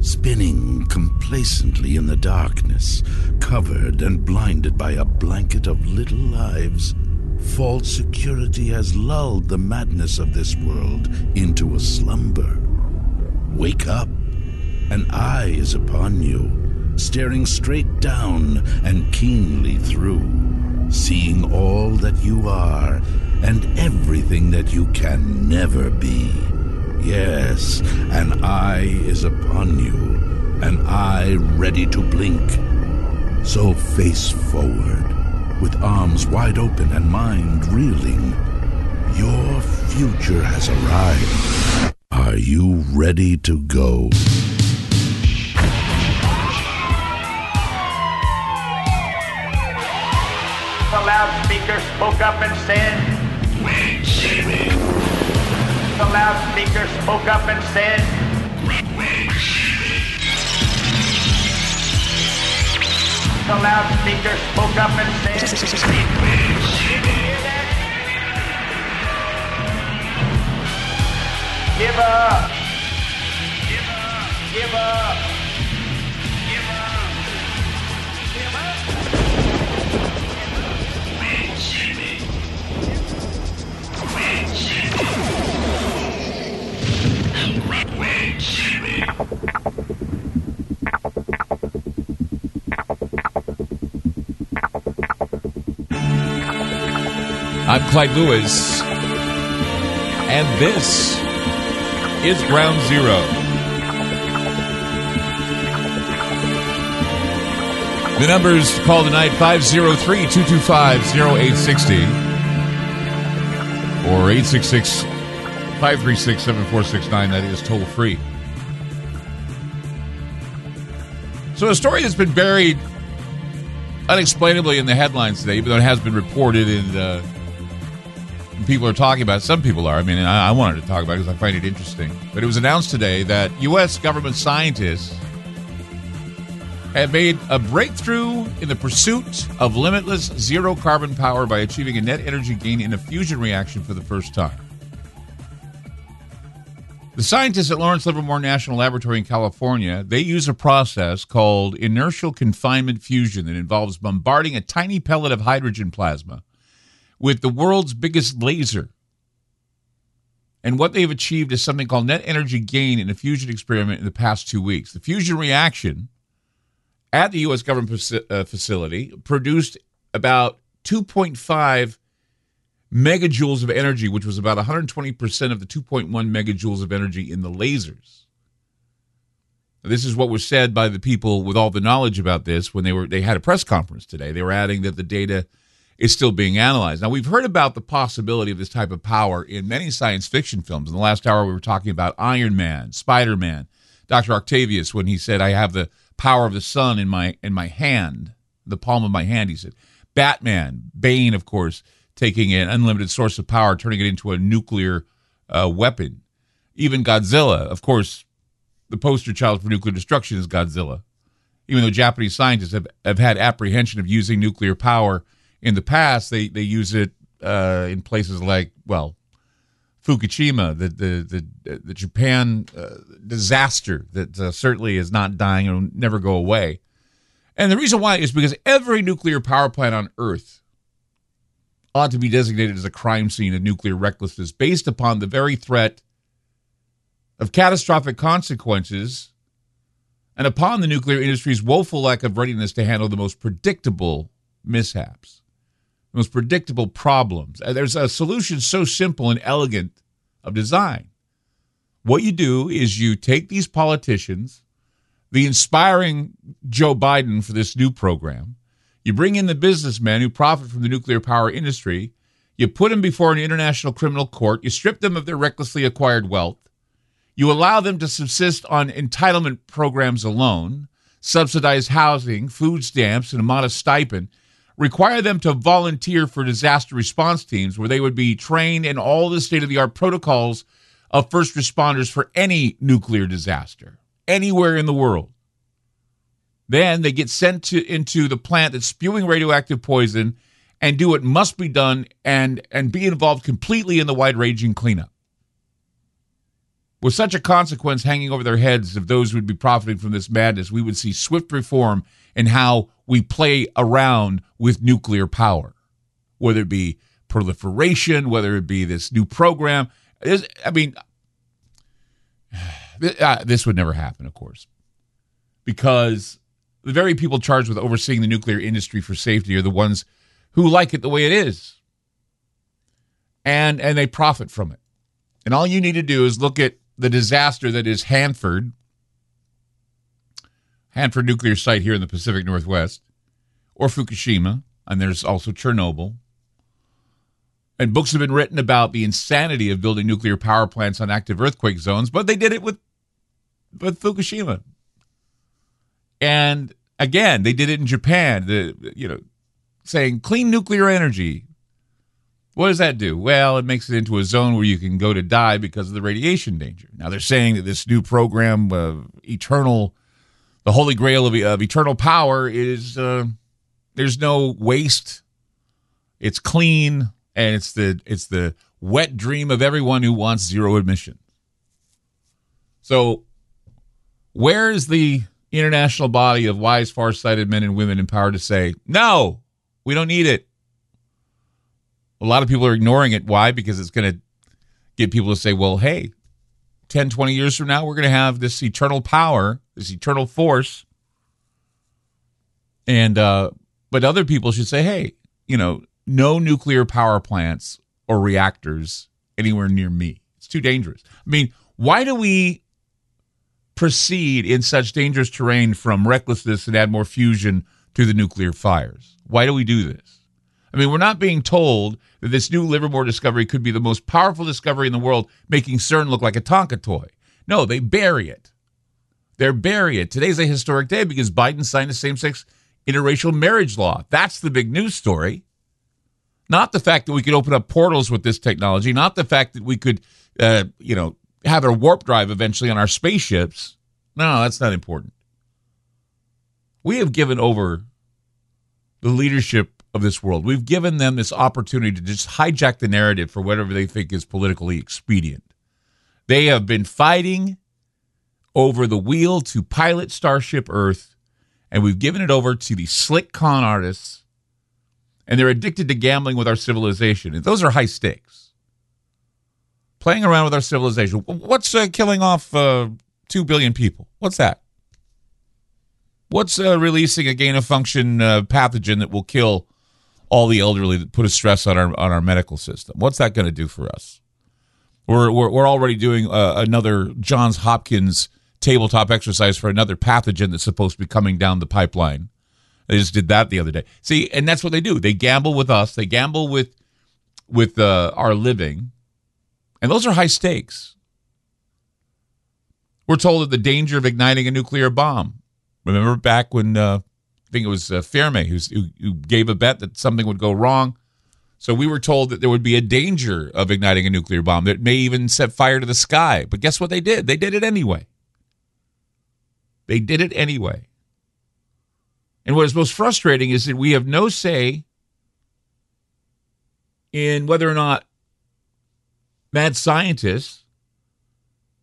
Spinning complacently in the darkness, covered and blinded by a blanket of little lives, false security has lulled the madness of this world into a slumber. Wake up. An eye is upon you, staring straight down and keenly through, seeing all that you are and everything that you can never be. Yes, an eye is upon you, an eye ready to blink. So face forward, with arms wide open and mind reeling. Your future has arrived. Are you ready to go? The loudspeaker spoke up and said, The loudspeaker spoke up and said, The loudspeaker spoke up and said, Give up. Give up. Give up. I'm Clyde Lewis, and this is Ground Zero. The numbers to call tonight 503 225 0860 or 866 536 7469. That is toll free. So, a story that's been buried unexplainably in the headlines today, even though it has been reported and uh, people are talking about it. Some people are. I mean, I, I wanted to talk about it because I find it interesting. But it was announced today that U.S. government scientists have made a breakthrough in the pursuit of limitless zero carbon power by achieving a net energy gain in a fusion reaction for the first time. The scientists at Lawrence Livermore National Laboratory in California, they use a process called inertial confinement fusion that involves bombarding a tiny pellet of hydrogen plasma with the world's biggest laser. And what they've achieved is something called net energy gain in a fusion experiment in the past two weeks. The fusion reaction at the U.S. government uh, facility produced about 2.5 megajoules of energy, which was about 120% of the 2.1 megajoules of energy in the lasers. This is what was said by the people with all the knowledge about this when they were they had a press conference today. They were adding that the data is still being analyzed. Now we've heard about the possibility of this type of power in many science fiction films. In the last hour we were talking about Iron Man, Spider-Man, Dr. Octavius when he said I have the power of the sun in my in my hand, the palm of my hand, he said. Batman, Bane of course, taking an unlimited source of power, turning it into a nuclear uh, weapon. Even Godzilla, of course, the poster child for nuclear destruction is Godzilla. Even though Japanese scientists have, have had apprehension of using nuclear power in the past, they, they use it uh, in places like, well, Fukushima, the the the, the Japan uh, disaster that uh, certainly is not dying and will never go away. And the reason why is because every nuclear power plant on Earth ought to be designated as a crime scene of nuclear recklessness based upon the very threat of catastrophic consequences and upon the nuclear industry's woeful lack of readiness to handle the most predictable mishaps, the most predictable problems. Uh, there's a solution so simple and elegant of design. What you do is you take these politicians, the inspiring Joe Biden for this new program, you bring in the businessmen who profit from the nuclear power industry, you put them before an international criminal court, you strip them of their recklessly acquired wealth, you allow them to subsist on entitlement programs alone, subsidized housing, food stamps, and a modest stipend, require them to volunteer for disaster response teams where they would be trained in all the state of the art protocols of first responders for any nuclear disaster anywhere in the world. Then they get sent to, into the plant that's spewing radioactive poison and do what must be done and, and be involved completely in the wide ranging cleanup. With such a consequence hanging over their heads of those who would be profiting from this madness, we would see swift reform in how we play around with nuclear power, whether it be proliferation, whether it be this new program. I mean, uh, this would never happen, of course, because the very people charged with overseeing the nuclear industry for safety are the ones who like it the way it is, and and they profit from it. And all you need to do is look at the disaster that is Hanford, Hanford nuclear site here in the Pacific Northwest, or Fukushima, and there's also Chernobyl. And books have been written about the insanity of building nuclear power plants on active earthquake zones, but they did it with with Fukushima. And again, they did it in Japan, the you know, saying clean nuclear energy. What does that do? Well, it makes it into a zone where you can go to die because of the radiation danger. Now they're saying that this new program, uh, eternal, the holy grail of, of eternal power, is uh, there's no waste. It's clean, and it's the it's the wet dream of everyone who wants zero emission. So, where is the international body of wise, far-sighted men and women empowered to say, "No, we don't need it"? A lot of people are ignoring it. Why? Because it's going to get people to say, "Well, hey, 10, 20 years from now, we're going to have this eternal power, this eternal force." And uh, but other people should say, "Hey, you know, no nuclear power plants or reactors anywhere near me. It's too dangerous. I mean, why do we proceed in such dangerous terrain from recklessness and add more fusion to the nuclear fires? Why do we do this? I mean, we're not being told that this new Livermore discovery could be the most powerful discovery in the world, making CERN look like a Tonka toy. No, they bury it. They're bury it. Today's a historic day because Biden signed a same sex interracial marriage law. That's the big news story. Not the fact that we could open up portals with this technology, not the fact that we could, uh, you know, have a warp drive eventually on our spaceships. No, that's not important. We have given over the leadership of this world. We've given them this opportunity to just hijack the narrative for whatever they think is politically expedient. They have been fighting over the wheel to pilot Starship Earth, and we've given it over to the slick con artists and they're addicted to gambling with our civilization. And those are high stakes. Playing around with our civilization. What's uh, killing off uh, 2 billion people? What's that? What's uh, releasing a gain of function uh, pathogen that will kill all the elderly that put a stress on our on our medical system? What's that going to do for us? We're, we're, we're already doing uh, another Johns Hopkins tabletop exercise for another pathogen that's supposed to be coming down the pipeline. They just did that the other day. See, and that's what they do. They gamble with us. They gamble with with uh, our living, and those are high stakes. We're told of the danger of igniting a nuclear bomb. Remember back when uh, I think it was uh, Fermi who, who gave a bet that something would go wrong. So we were told that there would be a danger of igniting a nuclear bomb that may even set fire to the sky. But guess what they did? They did it anyway. They did it anyway. And what is most frustrating is that we have no say in whether or not mad scientists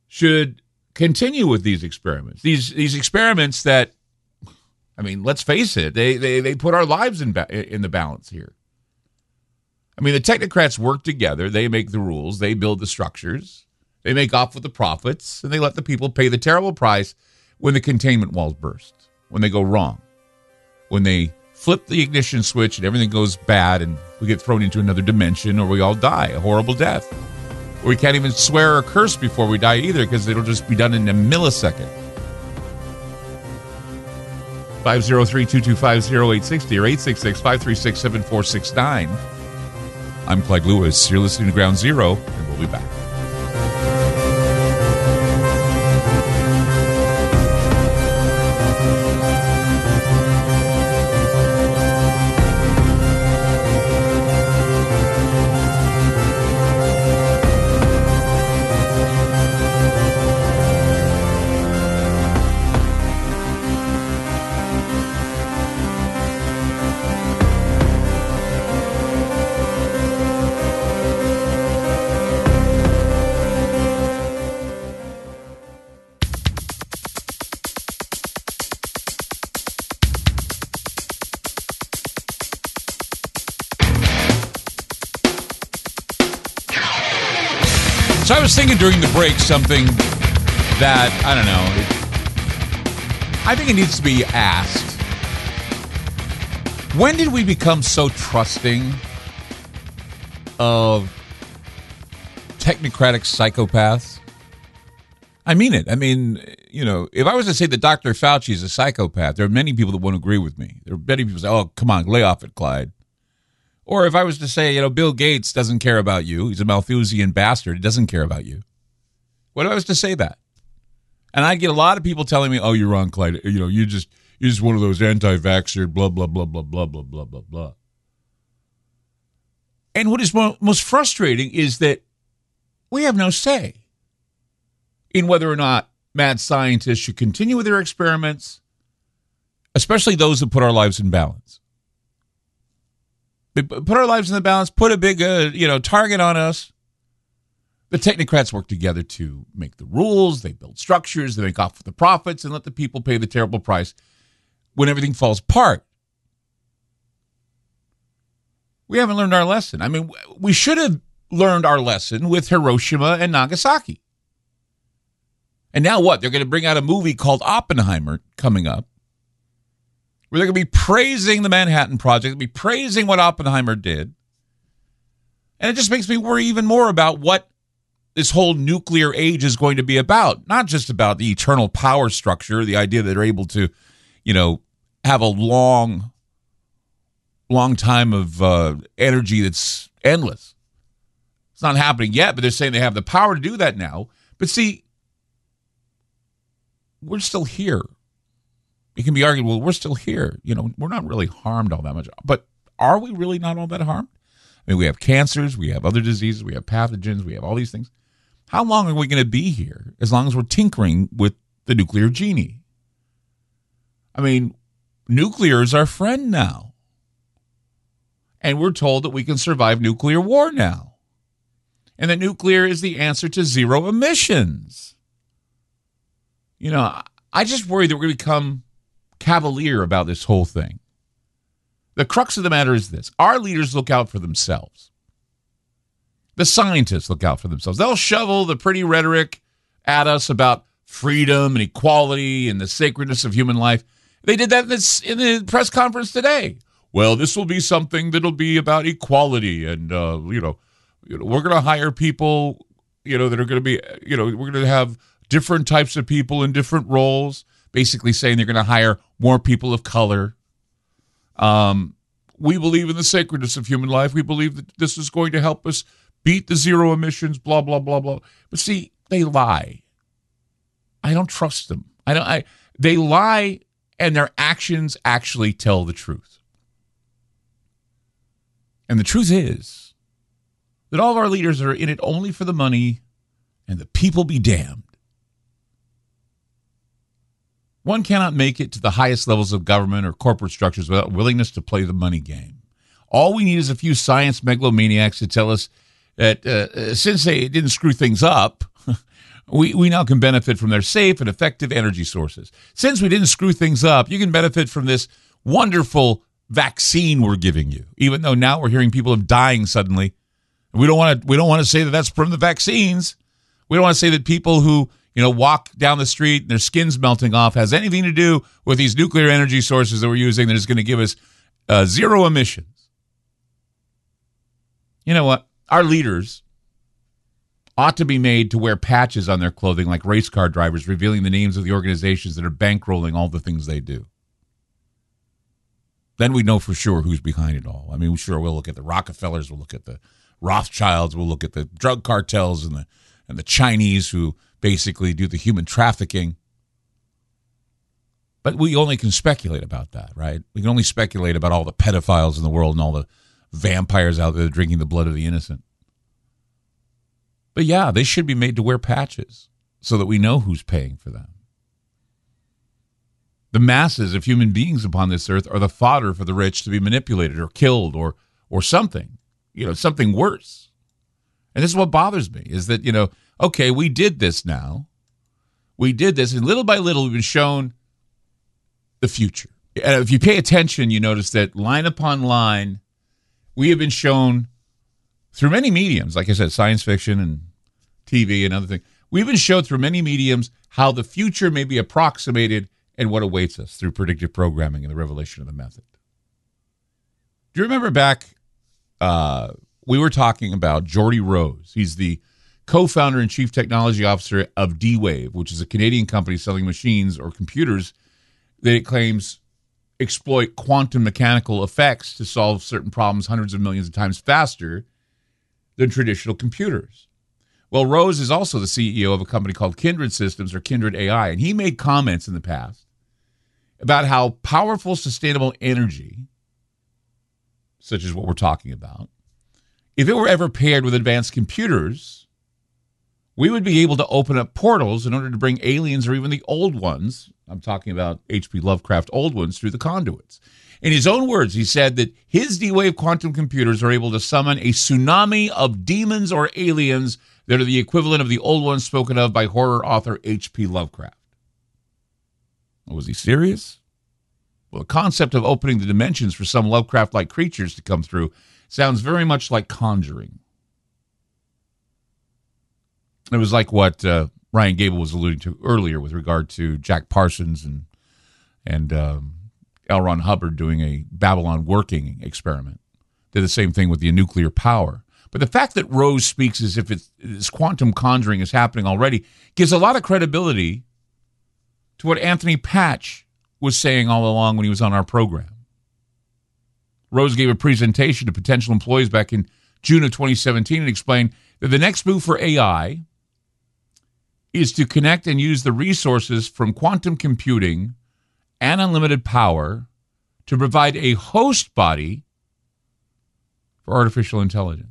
should continue with these experiments. These these experiments that, I mean, let's face it, they they, they put our lives in ba- in the balance here. I mean, the technocrats work together. They make the rules, they build the structures, they make off with the profits, and they let the people pay the terrible price when the containment walls burst, when they go wrong, when they flip the ignition switch and everything goes bad and we get thrown into another dimension or we all die a horrible death. We can't even swear or curse before we die either because it'll just be done in a millisecond. 503-225-0860 or 866-536-7469. I'm Clyde Lewis. You're listening to Ground Zero, and we'll be back. Break something that I don't know. I think it needs to be asked. When did we become so trusting of technocratic psychopaths? I mean it. I mean, you know, if I was to say that Dr. Fauci is a psychopath, there are many people that won't agree with me. There are many people say, "Oh, come on, lay off it, Clyde." Or if I was to say, you know, Bill Gates doesn't care about you, he's a Malthusian bastard, he doesn't care about you. What if I was to say that? And I get a lot of people telling me, "Oh, you're wrong, Clyde. You know, you just you're just one of those anti-vaxxer, blah blah blah blah blah blah blah blah blah." And what is mo- most frustrating is that we have no say in whether or not mad scientists should continue with their experiments, especially those that put our lives in balance put our lives in the balance, put a big, uh, you know, target on us. The technocrats work together to make the rules, they build structures, they make off with the profits, and let the people pay the terrible price when everything falls apart. We haven't learned our lesson. I mean, we should have learned our lesson with Hiroshima and Nagasaki. And now what? They're going to bring out a movie called Oppenheimer coming up where they're going to be praising the Manhattan Project, be praising what Oppenheimer did. And it just makes me worry even more about what this whole nuclear age is going to be about. Not just about the eternal power structure, the idea that they're able to, you know, have a long, long time of uh, energy that's endless. It's not happening yet, but they're saying they have the power to do that now. But see, we're still here it can be argued, well, we're still here. You know, we're not really harmed all that much. But are we really not all that harmed? I mean, we have cancers, we have other diseases, we have pathogens, we have all these things. How long are we going to be here as long as we're tinkering with the nuclear genie? I mean, nuclear is our friend now. And we're told that we can survive nuclear war now. And that nuclear is the answer to zero emissions. You know, I just worry that we're going to become cavalier about this whole thing. The crux of the matter is this our leaders look out for themselves. The scientists look out for themselves. They'll shovel the pretty rhetoric at us about freedom and equality and the sacredness of human life. They did that in, this, in the press conference today. Well, this will be something that'll be about equality, and uh, you know, you know, we're going to hire people, you know, that are going to be, you know, we're going to have different types of people in different roles basically saying they're going to hire more people of color. Um, we believe in the sacredness of human life. We believe that this is going to help us beat the zero emissions, blah, blah, blah, blah. But see, they lie. I don't trust them. I don't I they lie and their actions actually tell the truth. And the truth is that all of our leaders are in it only for the money and the people be damned. One cannot make it to the highest levels of government or corporate structures without willingness to play the money game. All we need is a few science megalomaniacs to tell us that uh, uh since they didn't screw things up, we, we now can benefit from their safe and effective energy sources. Since we didn't screw things up, you can benefit from this wonderful vaccine we're giving you. Even though now we're hearing people are dying suddenly, we don't want to. We don't want to say that that's from the vaccines. We don't want to say that people who you know walk down the street and their skin's melting off has anything to do with these nuclear energy sources that we're using that is going to give us uh, zero emissions. You know what? Our leaders ought to be made to wear patches on their clothing like race car drivers, revealing the names of the organizations that are bankrolling all the things they do. Then we know for sure who's behind it all. I mean, sure, we'll look at the Rockefellers, we'll look at the Rothschilds, we'll look at the drug cartels and the and the Chinese who basically do the human trafficking. But we only can speculate about that, right? We can only speculate about all the pedophiles in the world and all the vampires out there drinking the blood of the innocent. But yeah, they should be made to wear patches so that we know who's paying for them. The masses of human beings upon this earth are the fodder for the rich to be manipulated or killed or or something, you know, something worse. And this is what bothers me is that, you know, okay, we did this now. We did this, and little by little, we've been shown the future. And if you pay attention, you notice that line upon line, we have been shown through many mediums, like I said, science fiction and TV and other things. We've been shown through many mediums how the future may be approximated and what awaits us through predictive programming and the revelation of the method. Do you remember back? Uh, we were talking about Geordie Rose. He's the co-founder and chief technology officer of D-Wave, which is a Canadian company selling machines or computers that it claims exploit quantum mechanical effects to solve certain problems hundreds of millions of times faster than traditional computers. Well, Rose is also the CEO of a company called Kindred Systems or Kindred AI, and he made comments in the past about how powerful sustainable energy, such as what we're talking about, if it were ever paired with advanced computers, we would be able to open up portals in order to bring aliens or even the old ones, I'm talking about H.P. Lovecraft old ones, through the conduits. In his own words, he said that his D Wave quantum computers are able to summon a tsunami of demons or aliens that are the equivalent of the old ones spoken of by horror author H.P. Lovecraft. Was he serious? Well, the concept of opening the dimensions for some Lovecraft like creatures to come through sounds very much like conjuring. It was like what uh, Ryan Gable was alluding to earlier with regard to Jack Parsons and and um, L. Ron Hubbard doing a Babalon working experiment. Did the same thing with the nuclear power. But the fact that Rose speaks as if it's, this quantum conjuring is happening already gives a lot of credibility to what Anthony Patch was saying all along when he was on our program. Rose gave a presentation to potential employees back in June of 2017 and explained that the next move for AI is to connect and use the resources from quantum computing and unlimited power to provide a host body for artificial intelligence.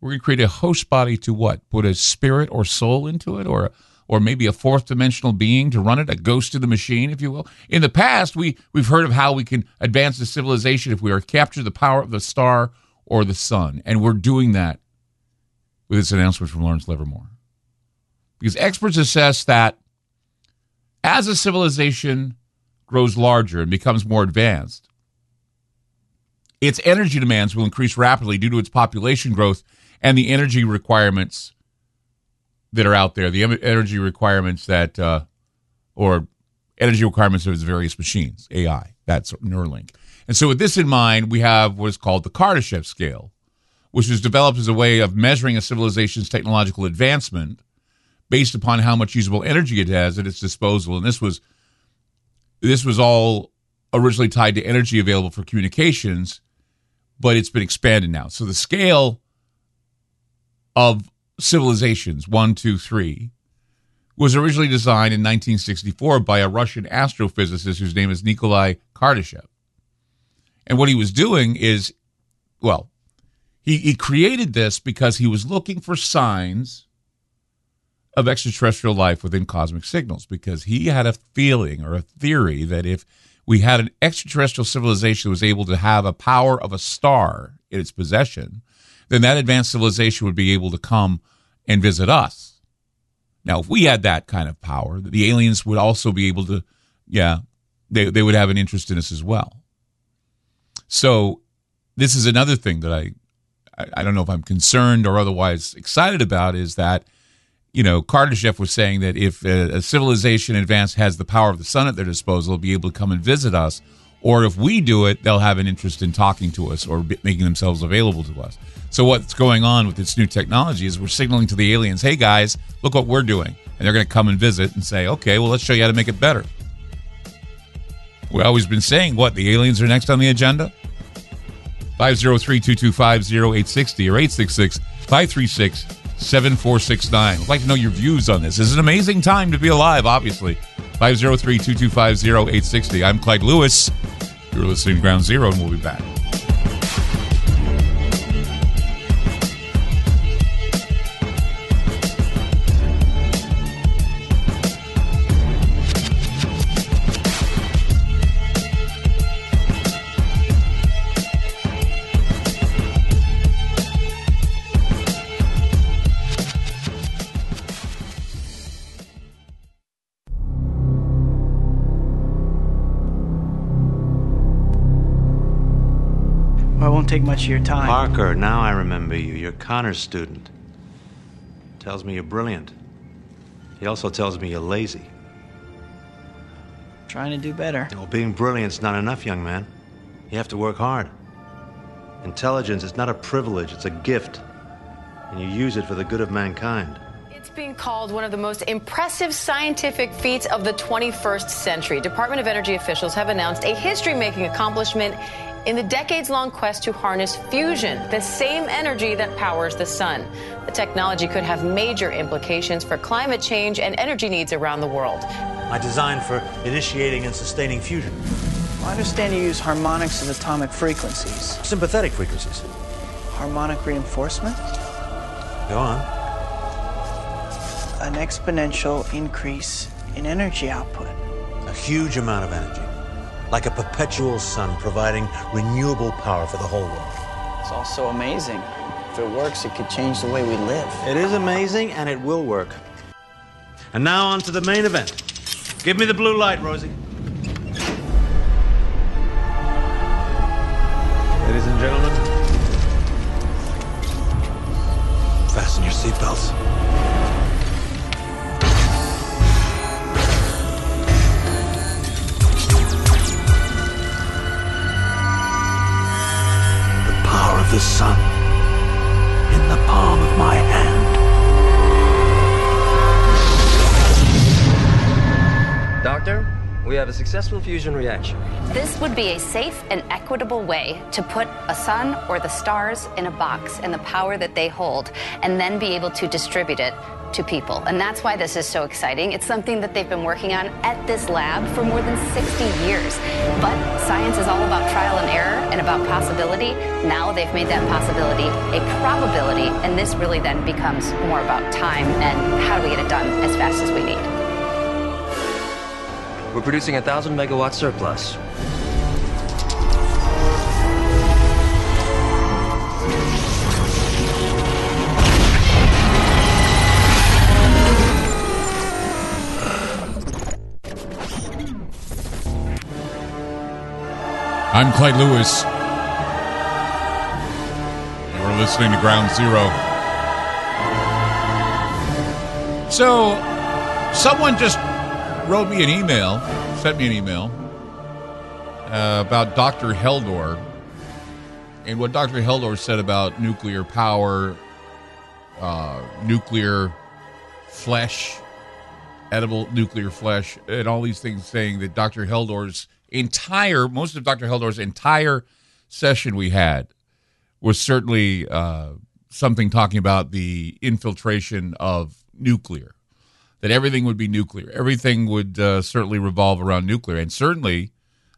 We're going to create a host body to what? Put a spirit or soul into it or or maybe a fourth dimensional being to run it, a ghost of the machine, if you will. In the past, we, we've heard of how we can advance the civilization if we are capture the power of the star or the sun. And we're doing that with this announcement from Lawrence Livermore. Because experts assess that as a civilization grows larger and becomes more advanced, its energy demands will increase rapidly due to its population growth and the energy requirements that are out there, the energy requirements that, uh, or energy requirements of its various machines, AI, that's Neuralink. And so, with this in mind, we have what is called the Kardashev scale, which was developed as a way of measuring a civilization's technological advancement based upon how much usable energy it has at its disposal. And this was this was all originally tied to energy available for communications, but it's been expanded now. So the scale of civilizations, one, two, three, was originally designed in 1964 by a Russian astrophysicist whose name is Nikolai Kardashev. And what he was doing is, well, he, he created this because he was looking for signs of extraterrestrial life within cosmic signals because he had a feeling or a theory that if we had an extraterrestrial civilization that was able to have a power of a star in its possession, then that advanced civilization would be able to come and visit us. Now, if we had that kind of power, the aliens would also be able to, yeah, they, they would have an interest in us as well. So this is another thing that I, I, I don't know if I'm concerned or otherwise excited about is that, you know, Kardashev was saying that if a, a civilization advance has the power of the sun at their disposal, they'll be able to come and visit us. Or if we do it, they'll have an interest in talking to us or b- making themselves available to us. So what's going on with this new technology is we're signaling to the aliens, "Hey guys, look what we're doing," and they're going to come and visit and say, "Okay, well let's show you how to make it better." We've always been saying what the aliens are next on the agenda. 503-225-0860 or 866-536-7469. I'd like to know your views on this. It's an amazing time to be alive, obviously. 503-225-0860. I'm Clyde Lewis. You're listening to Ground Zero, and we'll be back. Take much of your time. Parker, now I remember you. You're Connor's student. Tells me you're brilliant. He also tells me you're lazy. Trying to do better. Well, being brilliant's not enough, young man. You have to work hard. Intelligence is not a privilege, it's a gift. And you use it for the good of mankind. It's being called one of the most impressive scientific feats of the 21st century. Department of Energy officials have announced a history making accomplishment in the decades long quest to harness fusion, the same energy that powers the sun. The technology could have major implications for climate change and energy needs around the world. My design for initiating and sustaining fusion. I understand you use harmonics and atomic frequencies. Sympathetic frequencies. Harmonic reinforcement? Go on. An exponential increase in energy output. A huge amount of energy. Like a perpetual sun providing renewable power for the whole world. It's also amazing. If it works, it could change the way we live. It is amazing and it will work. And now on to the main event. Give me the blue light, Rosie. Ladies and gentlemen, fasten your seatbelts. The sun in the palm of my hand. Doctor, we have a successful fusion reaction. This would be a safe and equitable way to put a sun or the stars in a box and the power that they hold, and then be able to distribute it to people. And that's why this is so exciting. It's something that they've been working on at this lab for more than 60 years. But science is all about trial and error and about possibility. Now they've made that possibility a probability, and this really then becomes more about time and how do we get it done as fast as we need. We're producing a thousand megawatt surplus. I'm Clyde Lewis. You're listening to Ground Zero. So, someone just wrote me an email, sent me an email uh, about Dr. Heldor and what Dr. Heldor said about nuclear power, uh, nuclear flesh, edible nuclear flesh, and all these things, saying that Dr. Heldor's entire, most of Dr. Heldor's entire session we had was certainly uh, something talking about the infiltration of nuclear, that everything would be nuclear. Everything would uh, certainly revolve around nuclear. And certainly,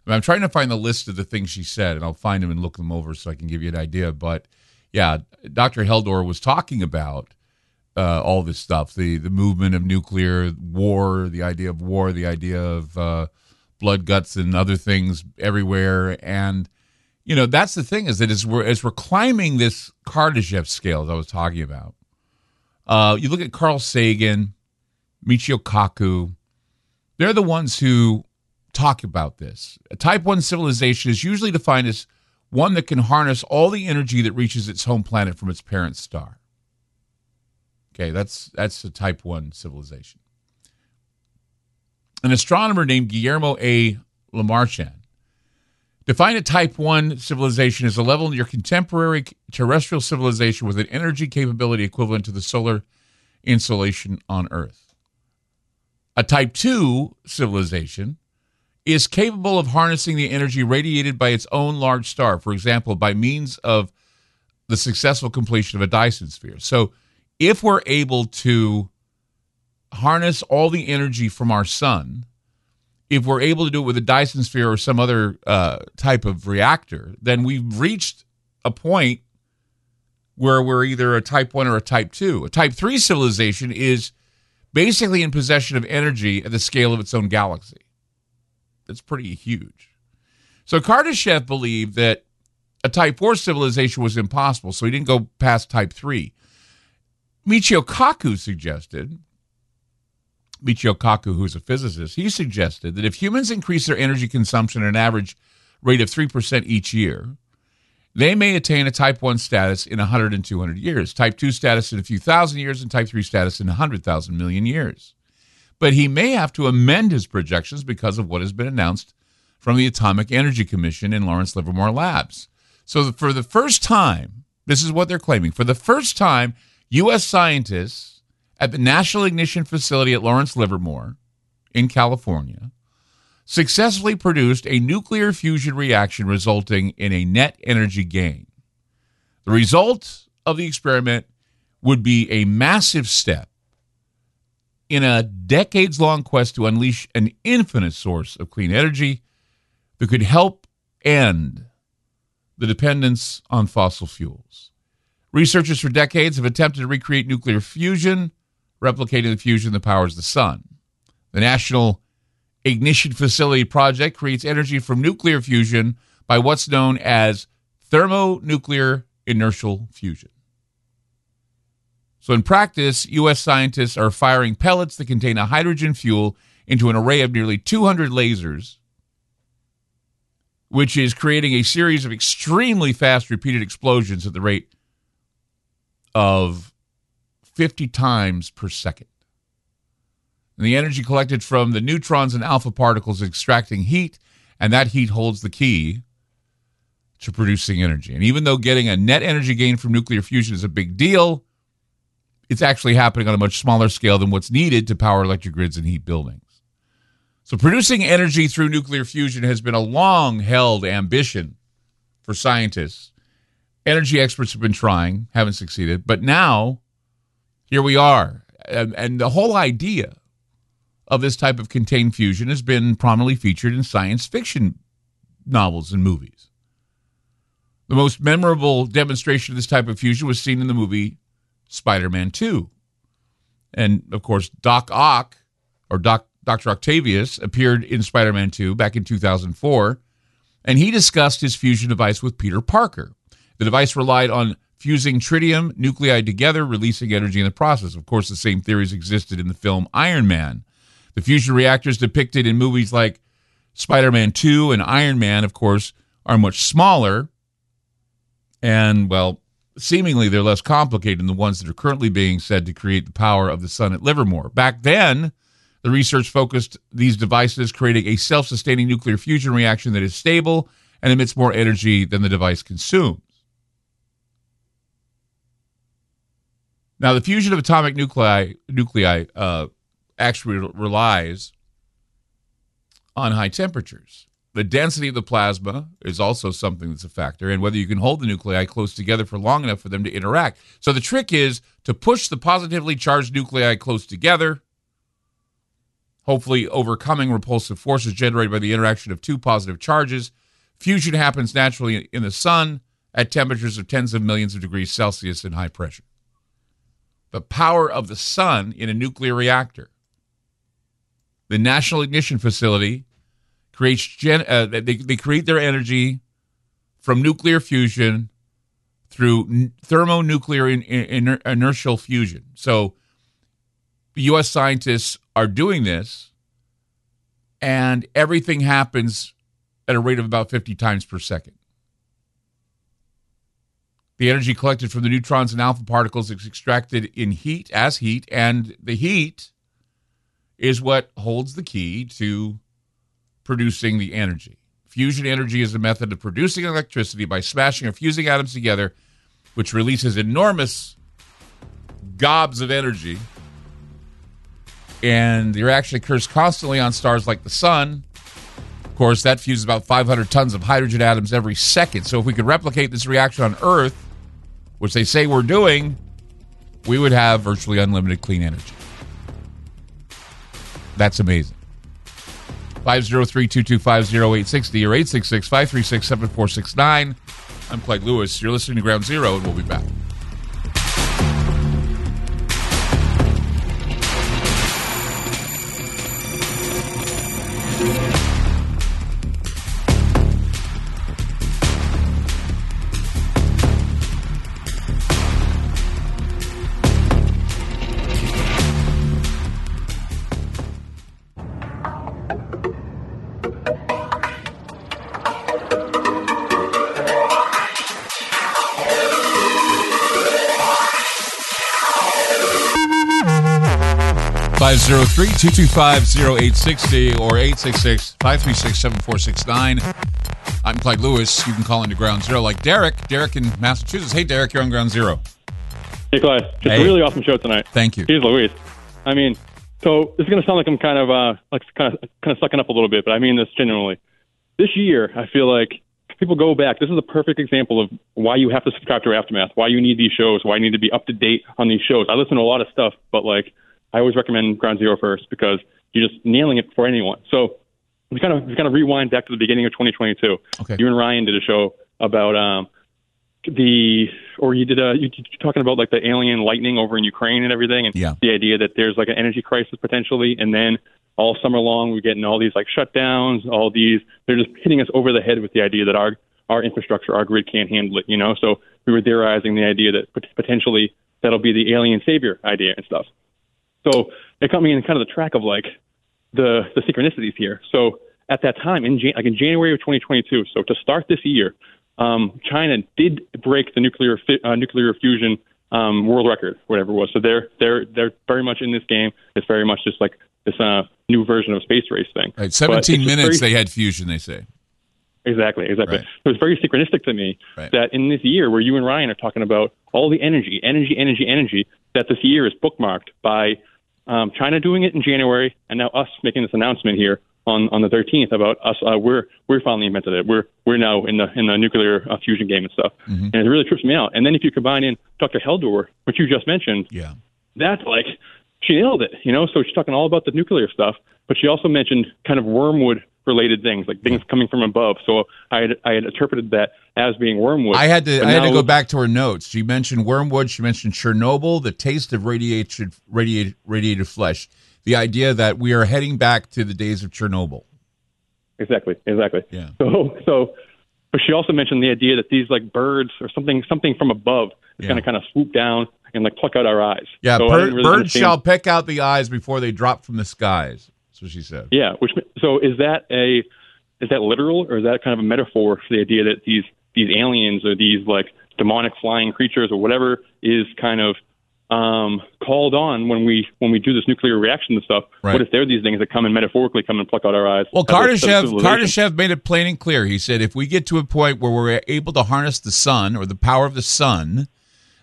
I mean, I'm trying to find the list of the things she said, and I'll find them and look them over so I can give you an idea. But yeah, Dr. Heldor was talking about uh, all this stuff the the movement of nuclear war, the idea of war, the idea of uh, blood, guts, and other things everywhere. And you know that's the thing is that as we're as we're climbing this Kardashev scale, as I was talking about, uh, you look at Carl Sagan, Michio Kaku, they're the ones who talk about this. A type one civilization is usually defined as one that can harness all the energy that reaches its home planet from its parent star. Okay, that's that's a type 1 civilization. An astronomer named Guillermo A. Lemarchand defined a type 1 civilization as a level in your contemporary terrestrial civilization with an energy capability equivalent to the solar insolation on Earth. A type 2 civilization is capable of harnessing the energy radiated by its own large star, for example, by means of the successful completion of a Dyson sphere. So, if we're able to harness all the energy from our sun, if we're able to do it with a Dyson sphere or some other uh, type of reactor, then we've reached a point where we're either a type 1 or a type 2. A type 3 civilization is basically in possession of energy at the scale of its own galaxy. That's pretty huge. So Kardashev believed that a type 4 civilization was impossible, so he didn't go past type 3. Michio Kaku suggested, Michio Kaku, who's a physicist, he suggested that if humans increase their energy consumption at an average rate of 3% each year, they may attain a type 1 status in 100 and 200 years, type 2 status in a few thousand years, and type 3 status in 100,000 million years. But he may have to amend his projections because of what has been announced from the Atomic Energy Commission in Lawrence Livermore Labs. So, for the first time, this is what they're claiming for the first time, U.S. scientists at the National Ignition Facility at Lawrence Livermore in California successfully produced a nuclear fusion reaction resulting in a net energy gain. The result of the experiment would be a massive step in a decades long quest to unleash an infinite source of clean energy that could help end the dependence on fossil fuels. Researchers for decades have attempted to recreate nuclear fusion, replicating the fusion that powers the sun. The National Ignition Facility project creates energy from nuclear fusion by what's known as thermonuclear inertial fusion. So, in practice, U.S. scientists are firing pellets that contain a hydrogen fuel into an array of nearly 200 lasers, which is creating a series of extremely fast repeated explosions at the rate of 50 times per second. And the energy collected from the neutrons and alpha particles extracting heat, and that heat holds the key to producing energy. And even though getting a net energy gain from nuclear fusion is a big deal, it's actually happening on a much smaller scale than what's needed to power electric grids and heat buildings. So, producing energy through nuclear fusion has been a long held ambition for scientists. Energy experts have been trying, haven't succeeded, but now here we are. And, and the whole idea of this type of contained fusion has been prominently featured in science fiction novels and movies. The most memorable demonstration of this type of fusion was seen in the movie Spider Man 2. And of course, Doc Ock, or Doc, Dr. Octavius, appeared in Spider Man 2 back in 2004, and he discussed his fusion device with Peter Parker. The device relied on fusing tritium nuclei together, releasing energy in the process. Of course, the same theories existed in the film Iron Man. The fusion reactors depicted in movies like Spider Man 2 and Iron Man, of course, are much smaller. And, well, seemingly they're less complicated than the ones that are currently being said to create the power of the sun at Livermore. Back then, the research focused these devices creating a self sustaining nuclear fusion reaction that is stable and emits more energy than the device consumes. Now, the fusion of atomic nuclei, nuclei uh, actually relies on high temperatures. The density of the plasma is also something that's a factor, and whether you can hold the nuclei close together for long enough for them to interact. So the trick is to push the positively charged nuclei close together, hopefully overcoming repulsive forces generated by the interaction of two positive charges. Fusion happens naturally in the sun at temperatures of tens of millions of degrees Celsius and high pressure. The power of the sun in a nuclear reactor. The National Ignition Facility creates gen, uh, they, they create their energy from nuclear fusion through thermonuclear in, in, inertial fusion. So U.S. scientists are doing this, and everything happens at a rate of about 50 times per second. The energy collected from the neutrons and alpha particles is extracted in heat as heat, and the heat is what holds the key to producing the energy. Fusion energy is a method of producing electricity by smashing or fusing atoms together, which releases enormous gobs of energy. And the reaction occurs constantly on stars like the sun. Of course, that fuses about 500 tons of hydrogen atoms every second. So, if we could replicate this reaction on Earth, which they say we're doing, we would have virtually unlimited clean energy. That's amazing. 503 225 0860 or 866 536 7469. I'm Clyde Lewis. You're listening to Ground Zero, and we'll be back. 225-0860 or 866-536-7469. I'm Clyde Lewis. You can call into Ground Zero like Derek. Derek in Massachusetts. Hey, Derek, you're on Ground Zero. Hey, Clyde. Just hey. a really awesome show tonight. Thank you. He's Louise. I mean, so this is going to sound like I'm kind of uh, like kind of kind of sucking up a little bit, but I mean this genuinely. This year, I feel like people go back. This is a perfect example of why you have to subscribe to Aftermath, why you need these shows, why you need to be up to date on these shows. I listen to a lot of stuff, but like I always recommend Ground Zero first because you're just nailing it for anyone. So we kind of we kind of rewind back to the beginning of 2022. Okay. You and Ryan did a show about um, the or you did a you you talking about like the alien lightning over in Ukraine and everything, and Yeah. the idea that there's like an energy crisis potentially, and then all summer long we're getting all these like shutdowns, all these they're just hitting us over the head with the idea that our our infrastructure, our grid can't handle it, you know. So we were theorizing the idea that potentially that'll be the alien savior idea and stuff. So it got me in kind of the track of like the the synchronicities here. So at that time, in Jan- like in January of 2022, so to start this year, um, China did break the nuclear fi- uh, nuclear fusion um, world record, whatever it was. So they're they're they're very much in this game. It's very much just like this uh, new version of space race thing. Right, 17 minutes very- they had fusion, they say. Exactly, exactly. Right. So it's very synchronistic to me Right. that in this year where you and Ryan are talking about all the energy, energy, energy, energy, that this year is bookmarked by um, China doing it in January, and now us making this announcement here on, on the 13th about us. Uh, we're we're finally invented it. We're we're now in the in the nuclear uh, fusion game and stuff, and it really trips me out. And then if you combine in Dr. Heldor, which you just mentioned, Yeah. that's like she nailed it, you know. So she's talking all about the nuclear stuff, but she also mentioned kind of wormwood related things, like things coming from above. So I had I had interpreted that as being wormwood. I had to But I had to go back to her notes. She mentioned wormwood. She mentioned Chernobyl, the taste of radiated radiated radiated flesh. The idea that we are heading back to the days of Chernobyl. Exactly, exactly. Yeah. So so, but she also mentioned the idea that these like birds or something something from above is Yeah. going to kind of swoop down and like pluck out our eyes. Yeah, So bird, really birds shall peck out the eyes before they drop from the skies. That's what she said. Yeah, which so is that a is that literal or is that kind of a metaphor for the idea that these these aliens or these like demonic flying creatures or whatever is kind of um, called on when we when we do this nuclear reaction and stuff? Right. What if they're these things that come and metaphorically come and pluck out our eyes? Well, as a- as a Kardashev. Kardashev made it plain and clear. He said, if we get to a point where we're able to harness the sun or the power of the sun,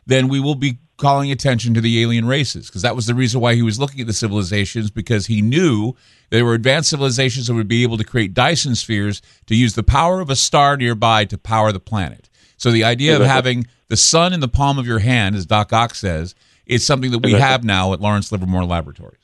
then we will be calling attention to the alien races. Because that was the reason why he was looking at the civilizations, because he knew there were advanced civilizations that would be able to create Dyson spheres to use the power of a star nearby to power the planet. So the idea of having the sun in the palm of your hand, as Doc Ock says, is something that we Exactly. have now at Lawrence Livermore Laboratories.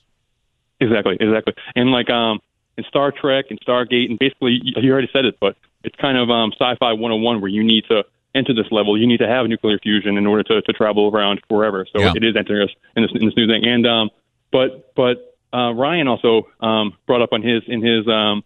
Exactly, exactly. And like um in Star Trek and Stargate and basically you you already said it, but it's kind of um sci-fi 101 where you need to enter this level, you need to have nuclear fusion in order to, to travel around forever. So Yeah. it is entering us in this in this new thing. And um but but uh Ryan also um brought up on his in his um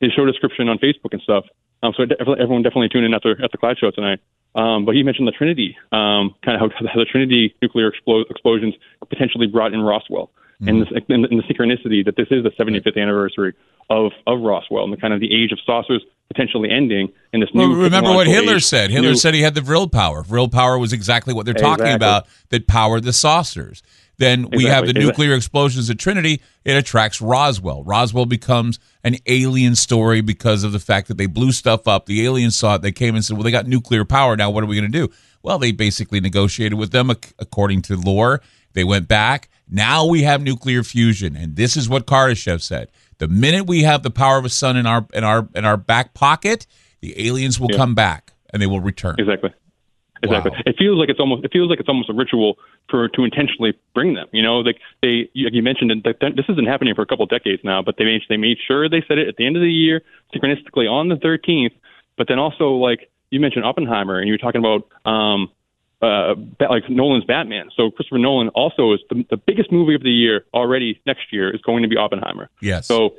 his show description on Facebook and stuff. Um so everyone definitely tune in at the at the Clyde show tonight. Um, but he mentioned the Trinity, um, kind of how, how the Trinity nuclear explo- explosions potentially brought in Roswell, and, this, and, the, and the synchronicity that this is the 75th anniversary of, of Roswell, and the kind of the age of saucers, potentially ending in this Well, new. remember what Hitler age, said. Hitler new- said he had the Vril power. Vril power was exactly what they're talking about that powered the saucers. Then we have the Exactly. nuclear explosions at Trinity. It attracts Roswell. Roswell becomes an alien story because of the fact that they blew stuff up. The aliens saw it. They came and said, "Well, they got nuclear power. Now, what are we going to do?" Well, they basically negotiated with them according to lore. They went back. Now we have nuclear fusion, and this is what Kardashev said: the minute we have the power of a sun in our in our in our back pocket, the aliens will Yeah. come back and they will return. Exactly. Exactly. It feels like it's almost it feels like it's almost a ritual for to intentionally bring them. You know, like they like you mentioned this been happening for a couple of decades now, but they made they made sure they said it at the end of the year synchronistically on the 13th. But then also like you mentioned Oppenheimer and you were talking about um uh like Nolan's Batman. So Christopher Nolan also is the, the biggest movie of the year already next year is going to be Oppenheimer. Yes. So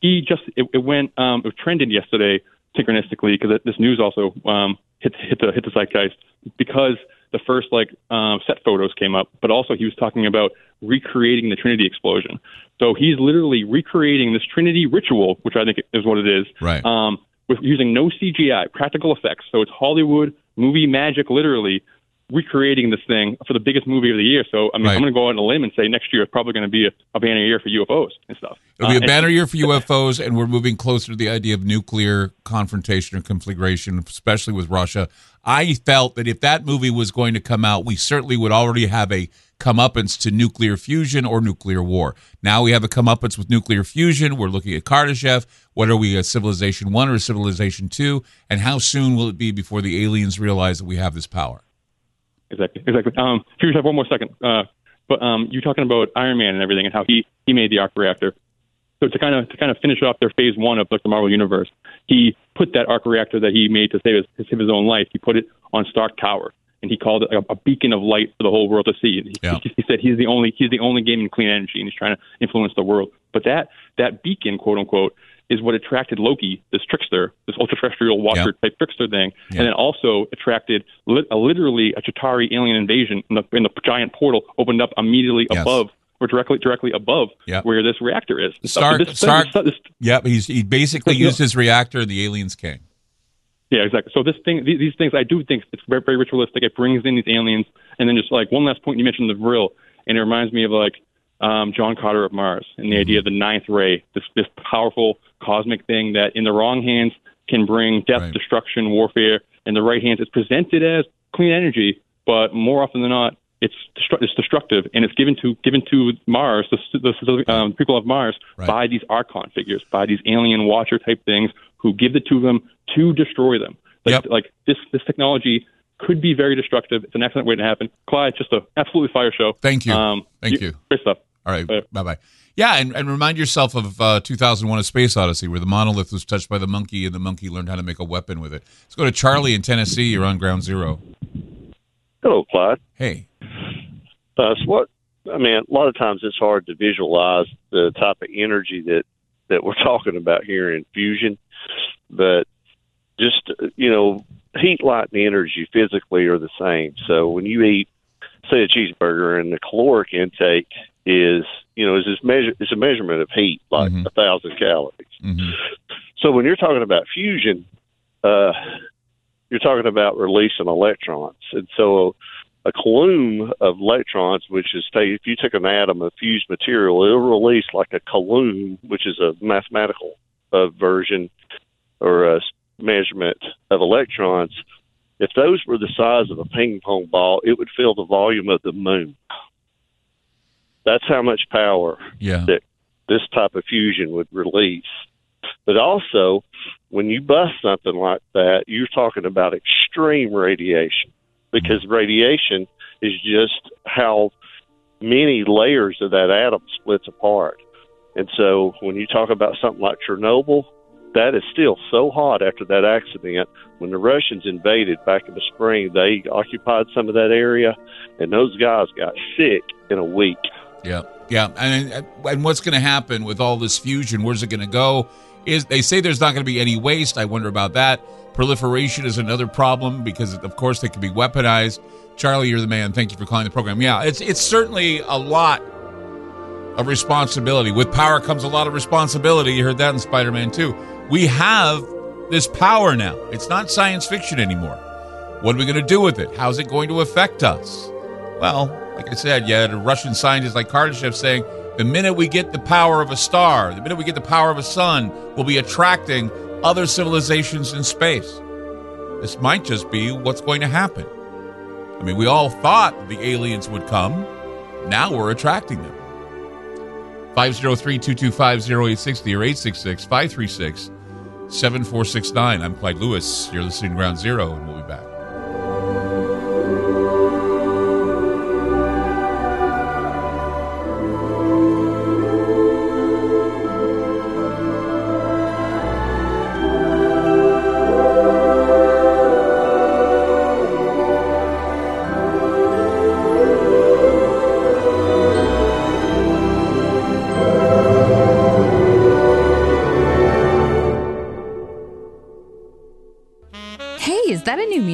he just it, it went um it trended yesterday synchronistically because this news also um hit hit the hit the zeitgeist because the first like um, set photos came up, but also he was talking about recreating the Trinity explosion. So he's literally recreating this Trinity ritual, which I think is what it is, Right. um, with using no CGI, practical effects. So it's Hollywood movie magic, literally recreating this thing for the biggest movie of the year. So I mean, Right. I'm going to go out on a limb and say next year is probably going to be a, a banner year for UFOs and stuff. It'll be Uh, a and- banner year for UFOs, and we're moving closer to the idea of nuclear confrontation or conflagration, especially with Russia. I felt that if that movie was going to come out, we certainly would already have a comeuppance to nuclear fusion or nuclear war. Now we have a comeuppance with nuclear fusion. We're looking at Kardashev. What are we, a civilization one or a civilization two? And how soon will it be before the aliens realize that we have this power? Exactly, exactly. Um, if you just have one more second, uh, but um, you're talking about Iron Man and everything and how he he made the arc reactor. So to kind of to kind of finish off their phase one of like the Marvel universe, he put that arc reactor that he made to save his, to save his own life. He put it on Stark Tower, and he called it a, a beacon of light for the whole world to see. And he, Yeah. he, he said he's the only he's the only game in clean energy, and he's trying to influence the world. But that that beacon, quote unquote, is what attracted Loki, this trickster, this ultra-terrestrial watcher type trickster thing, Yeah. and then also attracted lit, uh, literally a Chitauri alien invasion in the, in the giant portal opened up immediately Yes. above or directly directly above Yeah. where this reactor is. Stark, This- Stark, this- this- yep, he's, he basically used his reactor, the aliens came. Yeah, exactly. So this thing, these, these things, I do think it's very, very ritualistic. It brings in these aliens, and then just like one last point, you mentioned the Vril, and it reminds me of like um, John Carter of Mars and the idea of the ninth ray, this this powerful cosmic thing that in the wrong hands can bring death, destruction, warfare. In the right hands, it's presented as clean energy, but more often than not, it's destru- it's destructive, and it's given to given to Mars, the, the um, people of Mars, by these archon figures, by these alien watcher type things who give it to them to destroy them. Like, like this this technology could be very destructive. It's an excellent way to happen. Clyde, just a absolutely fire show. Thank you. Um, Thank you. Great stuff. All right. Bye bye. Yeah, and, and remind yourself of uh, 2001: A Space Odyssey, where the monolith was touched by the monkey, and the monkey learned how to make a weapon with it. Let's go to Charlie in Tennessee. You're on Ground Zero. Hello, Clyde. Hey. Uh, so what? I mean, a lot of times it's hard to visualize the type of energy that that we're talking about here in fusion, but just you know, heat, light, and energy physically are the same. So when you eat, say, a cheeseburger, and the caloric intake is you know is this measure is a measurement of heat, like a thousand calories. So when you're talking about fusion, uh, you're talking about releasing electrons, and so a coulomb of electrons, which is say if you took an atom of fused material, it'll release like a coulomb, which is a mathematical uh, version or a measurement of electrons. If those were the size of a ping pong ball, it would fill the volume of the moon. That's how much power Yeah. that this type of fusion would release. But also, when you bust something like that, you're talking about extreme radiation because mm-hmm. radiation is just how many layers of that atom splits apart. And so when you talk about something like Chernobyl, that is still so hot after that accident. When the Russians invaded back in the spring, they occupied some of that area, and those guys got sick in a week. Yeah, yeah, and and what's going to happen with all this fusion? Where's it going to go? Is they say there's not going to be any waste? I wonder about that. Proliferation is another problem because, of course, they can be weaponized. Charlie, you're the man. Thank you for calling the program. Yeah, it's it's certainly a lot of responsibility. With power comes a lot of responsibility. You heard that in Spider-Man 2. We have this power now. It's not science fiction anymore. What are we going to do with it? How's it going to affect us? Well, like I said, you had a Russian scientist like Kardashev saying the minute we get the power of a star, the minute we get the power of a sun, we'll be attracting other civilizations in space. This might just be what's going to happen. I mean, we all thought the aliens would come. Now we're attracting them. 503 225 0860 or 866 536 7469. I'm Clyde Lewis. You're listening to Ground Zero, and we'll be back.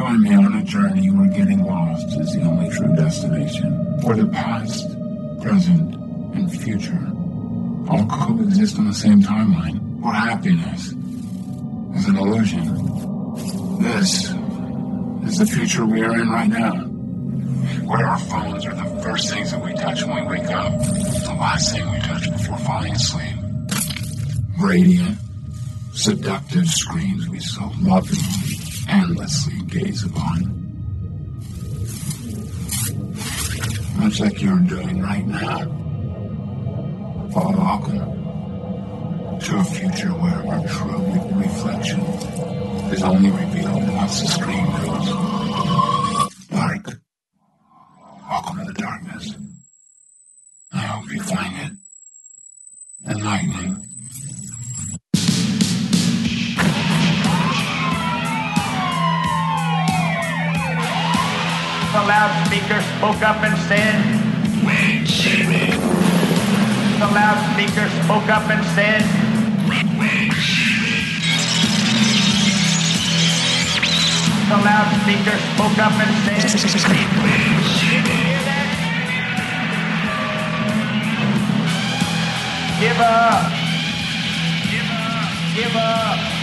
Join me on a journey where getting lost is the only true destination. Where the past, present, and future all coexist on the same timeline. Where happiness is an illusion. This is the future we are in right now. Where our phones are the first things that we touch when we wake up, the last thing we touch before falling asleep. Radiant, seductive screens we so lovingly, endlessly gaze upon. Much like you're doing right now. Well, welcome to a future where our true reflection is only revealed once the screen goes dark. Welcome to the darkness. I hope you find it enlightening. Loudspeaker spoke up and said, Wait, Jimmy. The loudspeaker spoke up and said, Wait, Jimmy. The loudspeaker spoke up and said, Wait, Jimmy. Give up. Give up. Give up.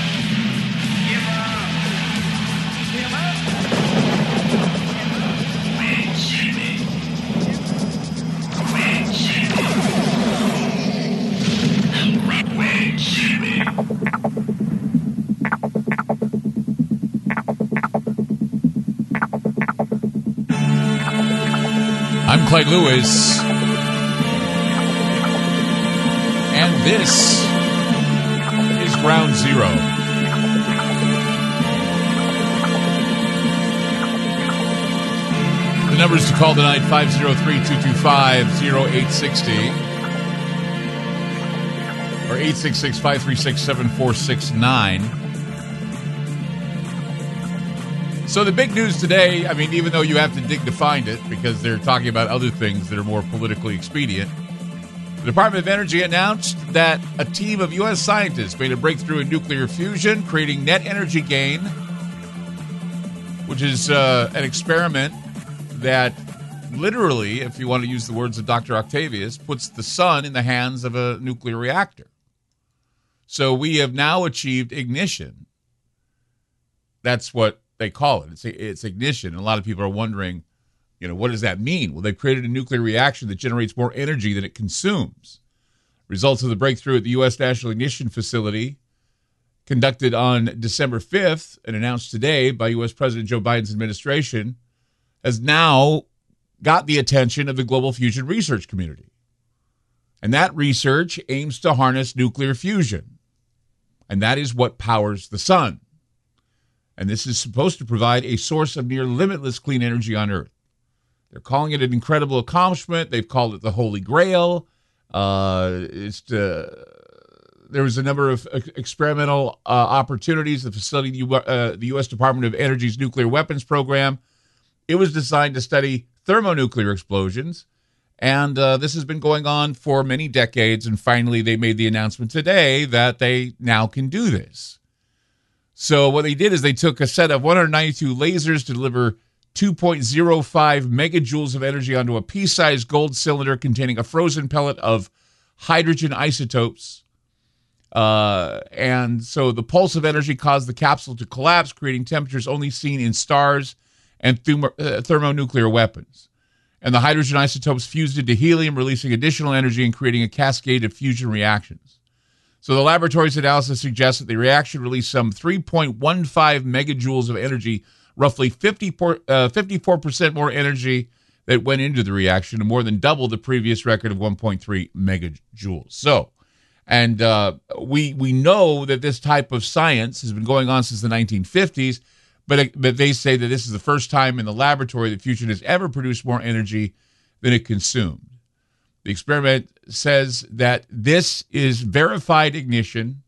I'm Clyde Lewis. And this is Ground Zero. The numbers to call tonight 503 225 0860 or 866 536 7469. So the big news today, I mean, even though you have to dig to find it because they're talking about other things that are more politically expedient, the Department of Energy announced that a team of U.S. scientists made a breakthrough in nuclear fusion, creating net energy gain, which is uh, an experiment that literally, if you want to use the words of Dr. Octavius, puts the sun in the hands of a nuclear reactor. So we have now achieved ignition. That's what they call it. It's, it's ignition. And a lot of people are wondering, you know, what does that mean? Well, they've created a nuclear reaction that generates more energy than it consumes. Results of the breakthrough at the U.S. National Ignition Facility conducted on December 5th and announced today by U.S. President Joe Biden's administration, has now got the attention of the global fusion research community. And that research aims to harness nuclear fusion. And that is what powers the sun. And this is supposed to provide a source of near limitless clean energy on Earth. They're calling it an incredible accomplishment. They've called it the Holy Grail. Uh, it's uh, there was a number of experimental uh, opportunities. The facility, uh, the U.S. Department of Energy's nuclear weapons program, it was designed to study thermonuclear explosions, and uh, this has been going on for many decades. And finally, they made the announcement today that they now can do this. So what they did is they took a set of 192 lasers to deliver 2.05 megajoules of energy onto a pea-sized gold cylinder containing a frozen pellet of hydrogen isotopes uh, and so the pulse of energy caused the capsule to collapse, creating temperatures only seen in stars and uh, thermonuclear weapons. And the hydrogen isotopes fused into helium, releasing additional energy and creating a cascade of fusion reactions. So the laboratory's analysis suggests that the reaction released some 3.15 megajoules of energy, roughly 54, uh, 54% more energy that went into the reaction, and more than double the previous record of 1.3 megajoules. So and uh, we we know that this type of science has been going on since the 1950s, but uh, but they say that this is the first time in the laboratory that fusion has ever produced more energy than it consumed. The experiment says that this is verified ignition,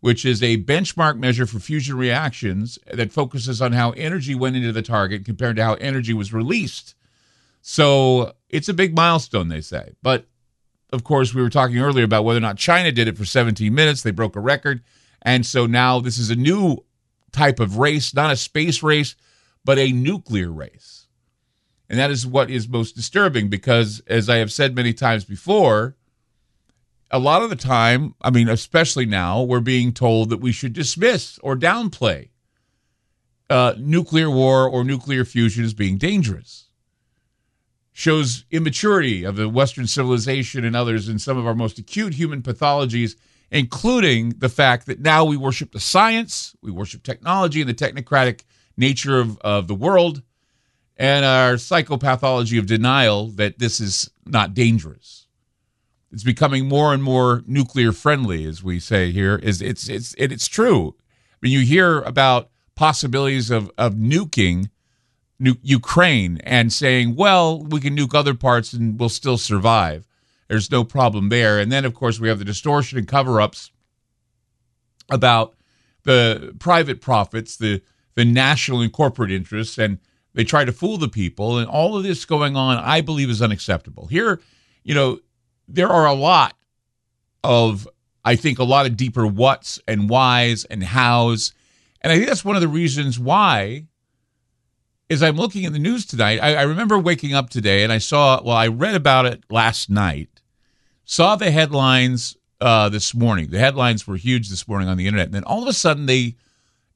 which is a benchmark measure for fusion reactions that focuses on how energy went into the target compared to how energy was released. So it's a big milestone, they say. But of course, we were talking earlier about whether or not China did it for 17 minutes. They broke a record. And so now this is a new type of race, not a space race, but a nuclear race. And that is what is most disturbing because, as I have said many times before, a lot of the time, I mean, especially now, we're being told that we should dismiss or downplay uh, nuclear war or nuclear fusion as being dangerous shows immaturity of the Western civilization and others in some of our most acute human pathologies, including the fact that now we worship the science, we worship technology and the technocratic nature of, of the world, and our psychopathology of denial that this is not dangerous. It's becoming more and more nuclear friendly, as we say here. Is it's it's it, it's true. I mean, you hear about possibilities of of nuking Ukraine and saying, well, we can nuke other parts and we'll still survive. There's no problem there. And then, of course, we have the distortion and cover ups about the private profits, the, the national and corporate interests, and they try to fool the people. And all of this going on, I believe, is unacceptable. Here, you know, there are a lot of, I think, a lot of deeper whats and whys and hows. And I think that's one of the reasons why as I'm looking at the news tonight, I, I, remember waking up today and I saw, well, I read about it last night, saw the headlines uh, this morning. The headlines were huge this morning on the internet. And then all of a sudden they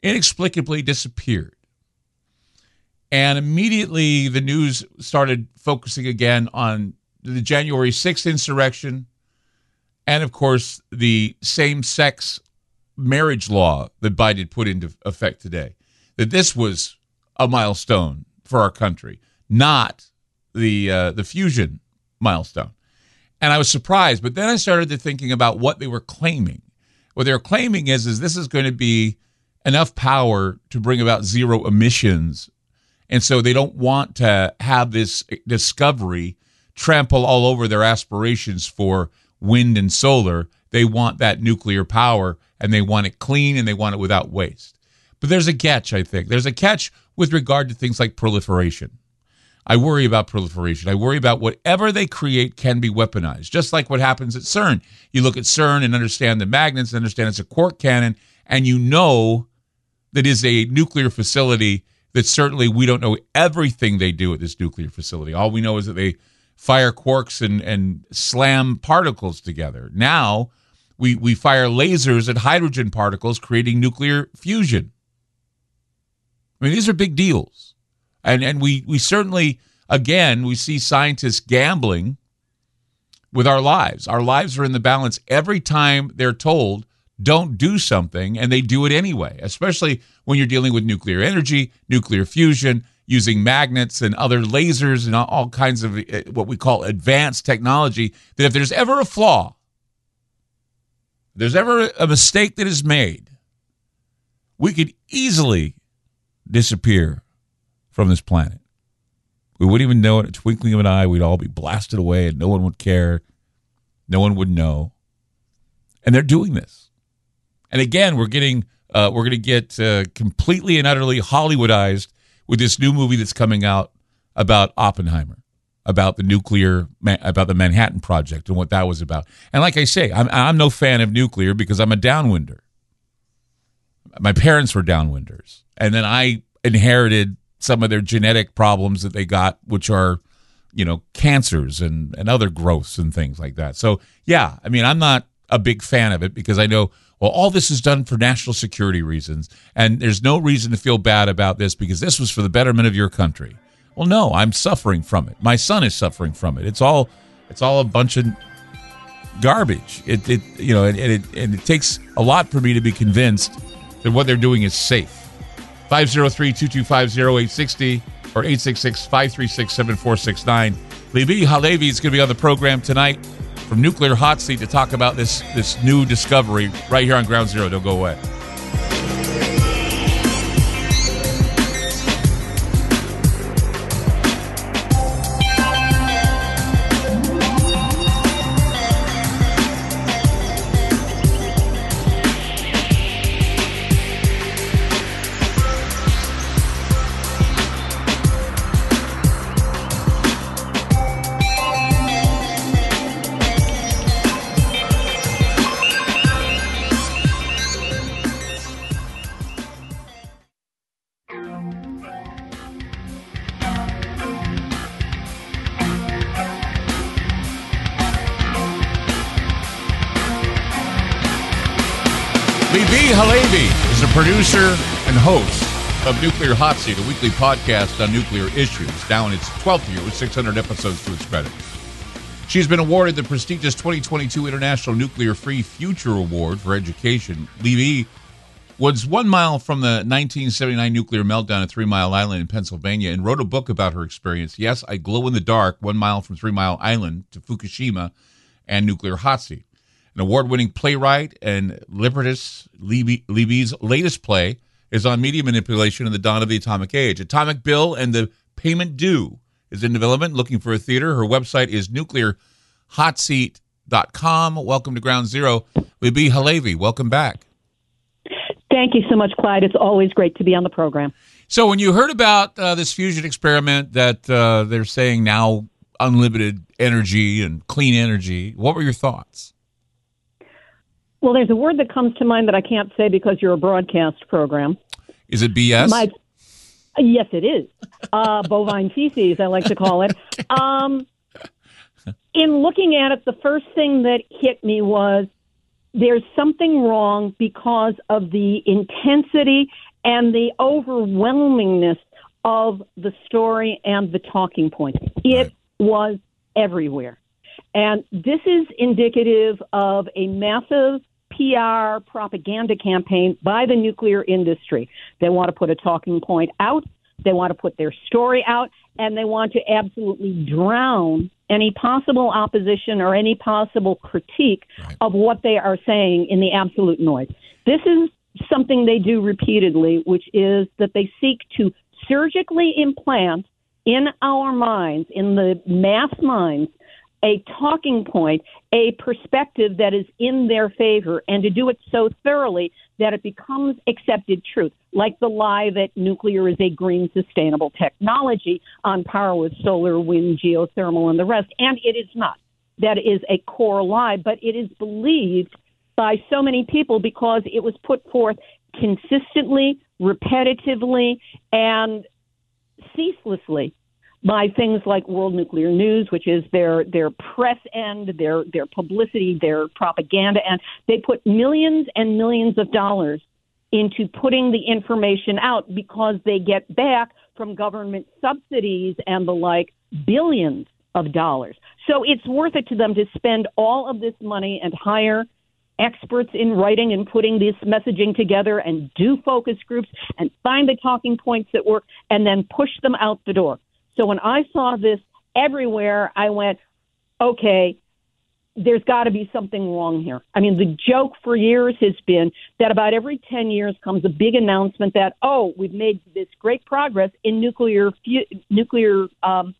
inexplicably disappeared. And immediately the news started focusing again on the January 6th insurrection and, of course, the same sex marriage law that Biden put into effect today. That this was a milestone for our country, not the uh, the fusion milestone. And I was surprised, but then I started to thinking about what they were claiming. What they're claiming is is this is going to be enough power to bring about zero emissions. And so they don't want to have this discovery trample all over their aspirations for wind and solar. They want that nuclear power and they want it clean and they want it without waste. But there's a catch, I think. There's a catch with regard to things like proliferation. I worry about proliferation. I worry about whatever they create can be weaponized, just like what happens at CERN. You look at CERN and understand the magnets, understand it's a quark cannon, and you know that is a nuclear facility that certainly we don't know everything they do at this nuclear facility. All we know is that they fire quarks and, and slam particles together. Now we, we fire lasers at hydrogen particles, creating nuclear fusion. I mean, these are big deals. And and we we certainly again we see scientists gambling with our lives. Our lives are in the balance every time they're told don't do something and they do it anyway, especially when you're dealing with nuclear energy, nuclear fusion, using magnets and other lasers and all kinds of uh, what we call advanced technology. That if there's ever a flaw, there's ever a mistake that is made, we could easily disappear from this planet. We wouldn't even know it. A twinkling of an eye, we'd all be blasted away and no one would care. No one would know. And they're doing this. And again, we're getting uh, we're going to get uh, completely and utterly Hollywoodized with this new movie that's coming out about Oppenheimer, about the nuclear, about the Manhattan Project and what that was about. And like I say, I'm I'm no fan of nuclear because I'm a downwinder. My parents were downwinders, and then I inherited some of their genetic problems that they got, which are, you know, cancers and and other growths and things like that. So yeah, I mean, I'm not a big fan of it because I know well, all this is done for national security reasons, and there's no reason to feel bad about this because this was for the betterment of your country. Well, no, I'm suffering from it. My son is suffering from it. It's all, it's all a bunch of garbage. It, it you know, and, it, and it takes a lot for me to be convinced that what they're doing is safe. 503-225-0860 or 866-536-7469. Libbe HaLevy is going to be on the program tonight from Nuclear Hot Seat to talk about this this new discovery right here on Ground Zero. Don't go away. Nuclear Hot Seat, a weekly podcast on nuclear issues, now in its 12th year with 600 episodes to its credit. She's been awarded the prestigious 2022 International Nuclear Free Future Award for Education. Levy was one mile from the 1979 nuclear meltdown at Three Mile Island in Pennsylvania and wrote a book about her experience. Yes, I glow in the dark, one mile from Three Mile Island to Fukushima and nuclear hot seat an award winning playwright and librettist. Libbe's latest play is on media manipulation in the dawn of the atomic age. Atomic Bill and the Payment Due is in development, looking for a theater. Her website is nuclearhotseat.com. Welcome to Ground Zero. Libbe HaLevy, welcome back. Thank you so much, Clyde. It's always great to be on the program. So, when you heard about uh, this fusion experiment that uh, they're saying now unlimited energy and clean energy, what were your thoughts? Well, there's a word that comes to mind that I can't say because you're a broadcast program. Is it BS? My, yes, it is. Uh, bovine feces, I like to call it. Um, in looking at it, the first thing that hit me was there's something wrong because of the intensity and the overwhelmingness of the story and the talking point. It right. was everywhere. And this is indicative of a massive PR propaganda campaign by the nuclear industry. They want to put a talking point out, they want to put their story out, and they want to absolutely drown any possible opposition or any possible critique right. of what they are saying in the absolute noise. This is something they do repeatedly, which is that they seek to surgically implant in our minds, in the mass minds, a talking point, a perspective that is in their favor, and to do it so thoroughly that it becomes accepted truth, like the lie that nuclear is a green, sustainable technology on par with solar, wind, geothermal, and the rest. And it is not. That is a core lie, but it is believed by so many people because it was put forth consistently, repetitively, and ceaselessly by things like World Nuclear News, which is their their press end, their their publicity, their propaganda end. They put millions and millions of dollars into putting the information out because they get back from government subsidies and the like billions of dollars. So it's worth it to them to spend all of this money and hire experts in writing and putting this messaging together and do focus groups and find the talking points that work and then push them out the door. So when I saw this everywhere, I went, okay, there's got to be something wrong here. I mean, the joke for years has been that about every 10 years comes a big announcement that, oh, we've made this great progress in nuclear fu- nuclear um,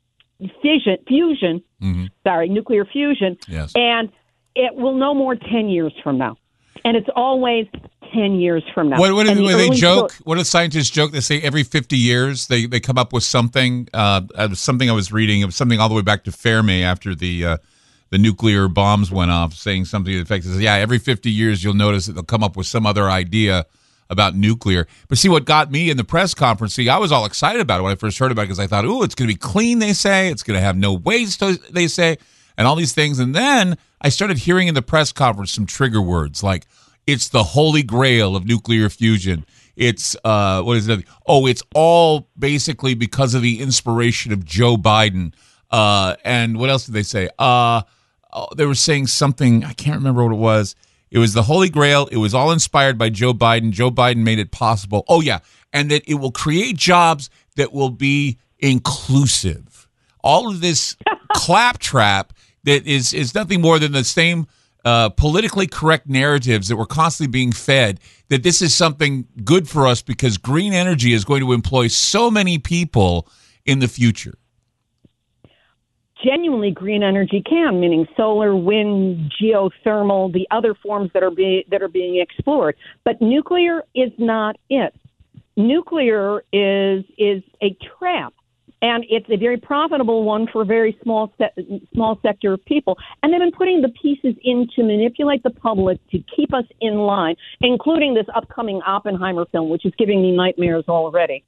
fission, fusion, Mm-hmm. sorry, nuclear fusion, Yes. and it will no more 10 years from now. And it's always 10 years from now. What, what, what they joke? What do scientists joke? They say every 50 years they, they come up with something. Uh, uh, something I was reading. It was something all the way back to Fermi after the uh, the nuclear bombs went off, saying something to the effect says, "Yeah, every 50 years you'll notice that they'll come up with some other idea about nuclear." But see, what got me in the press conference, see, I was all excited about it when I first heard about it because I thought, "Ooh, it's going to be clean." They say it's going to have no waste. They say, and all these things, and then I started hearing in the press conference some trigger words like it's the holy grail of nuclear fusion. It's uh, what is it? Oh, it's all basically because of the inspiration of Joe Biden. Uh, and what else did they say? Uh, oh, they were saying something. I can't remember what it was. It was the holy grail. It was all inspired by Joe Biden. Joe Biden made it possible. Oh yeah, and that it will create jobs that will be inclusive. All of this claptrap that is is nothing more than the same uh, politically correct narratives that we're constantly being fed. That this is something good for us because green energy is going to employ so many people in the future. genuinely green energy can, meaning solar, wind, geothermal, the other forms that are be, that are being explored. But nuclear is not it. Nuclear is is a trap, and it's a very profitable one for a very small se- small sector of people. And they've been putting the pieces in to manipulate the public to keep us in line, including this upcoming Oppenheimer film, which is giving me nightmares already.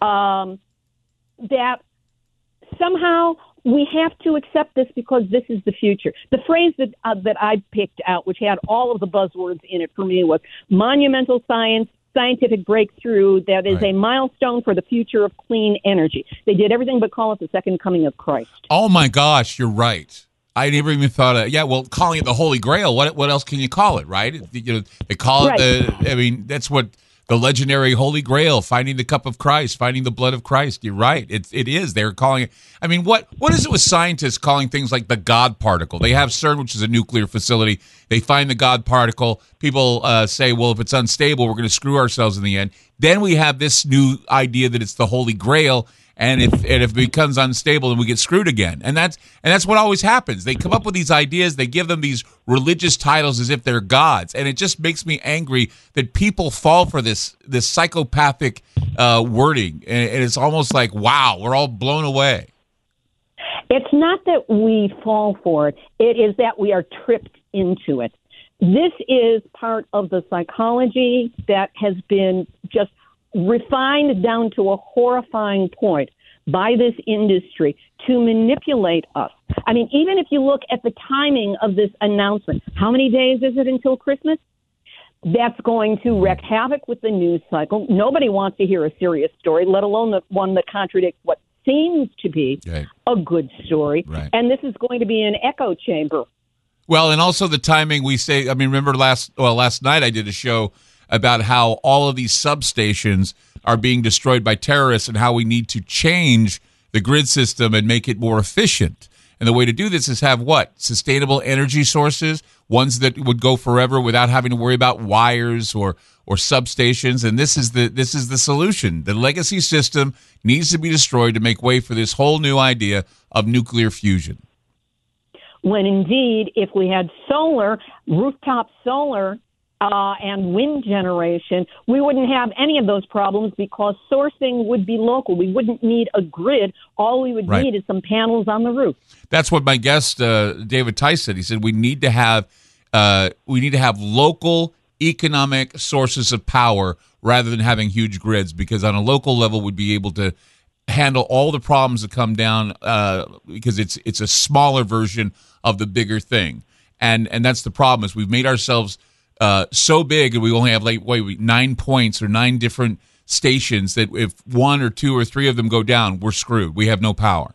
Um, that somehow we have to accept this because this is the future. The phrase that uh, that I picked out, which had all of the buzzwords in it for me, was monumental science. Scientific breakthrough that is a milestone for the future of clean energy. They did everything but call it the second coming of Christ. Oh my gosh, you're right. I never even thought of yeah. Well, calling it the Holy Grail. What what else can you call it? Right? You know, they call it the. I mean, that's what the legendary Holy Grail, finding the cup of Christ, finding the blood of Christ. You're right. It it is. They're calling it. I mean, what what is it with scientists calling things like the God particle? They have CERN, which is a nuclear facility. They find the God particle. People uh, say, well, if it's unstable, we're going to screw ourselves in the end. Then we have this new idea that it's the Holy Grail. And if and if it becomes unstable, then we get screwed again. And that's and that's what always happens. They come up with these ideas, they give them these religious titles as if they're gods, and it just makes me angry that people fall for this this psychopathic uh, wording. And, and it's almost like, wow, we're all blown away. It's not that we fall for it, it is that we are tripped into it. This is part of the psychology that has been just refined down to a horrifying point by this industry to manipulate us. I mean, even if you look at the timing of this announcement, how many days is it until Christmas? That's going to wreak havoc with the news cycle. Nobody wants to hear a serious story, let alone the one that contradicts what seems to be Right. a good story. Right. And this is going to be an echo chamber. Well, and also the timing. We say. I mean, remember last well last night I did a show about how all of these substations are being destroyed by terrorists and how we need to change the grid system and make it more efficient. And the way to do this is have what sustainable energy sources, ones that would go forever without having to worry about wires or or substations. And this is the this is the solution. The legacy system needs to be destroyed to make way for this whole new idea of nuclear fusion. When indeed, if we had solar, rooftop solar, uh, and wind generation, we wouldn't have any of those problems because sourcing would be local. We wouldn't need a grid. All we would Right. need is some panels on the roof. That's what my guest uh, David Tice said. He said we need to have uh, we need to have local economic sources of power rather than having huge grids because on a local level we'd be able to handle all the problems that come down uh, because it's it's a smaller version of the bigger thing. And and that's the problem is we've made ourselves uh, so big and we only have like wait nine points or nine different stations that if one or two or three of them go down we're screwed. We have no power.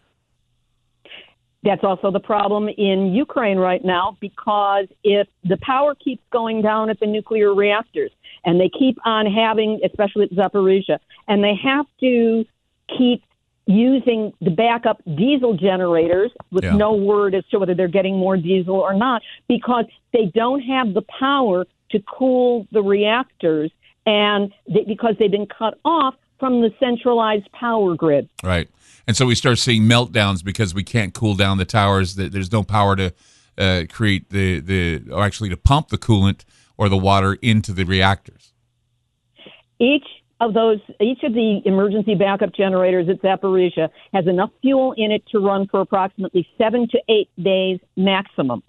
That's also the problem in Ukraine right now because if the power keeps going down at the nuclear reactors and they keep on having, especially at Zaporizhia, and they have to keep using the backup diesel generators with Yeah. no word as to whether they're getting more diesel or not because they don't have the power to cool the reactors and they, because they've been cut off from the centralized power grid. Right. And so we start seeing meltdowns because we can't cool down the towers. That There's no power to uh, create the, the, or actually to pump the coolant or the water into the reactors. Each of those, each of the emergency backup generators at Zaporizhia has enough fuel in it to run for approximately seven to eight days maximum.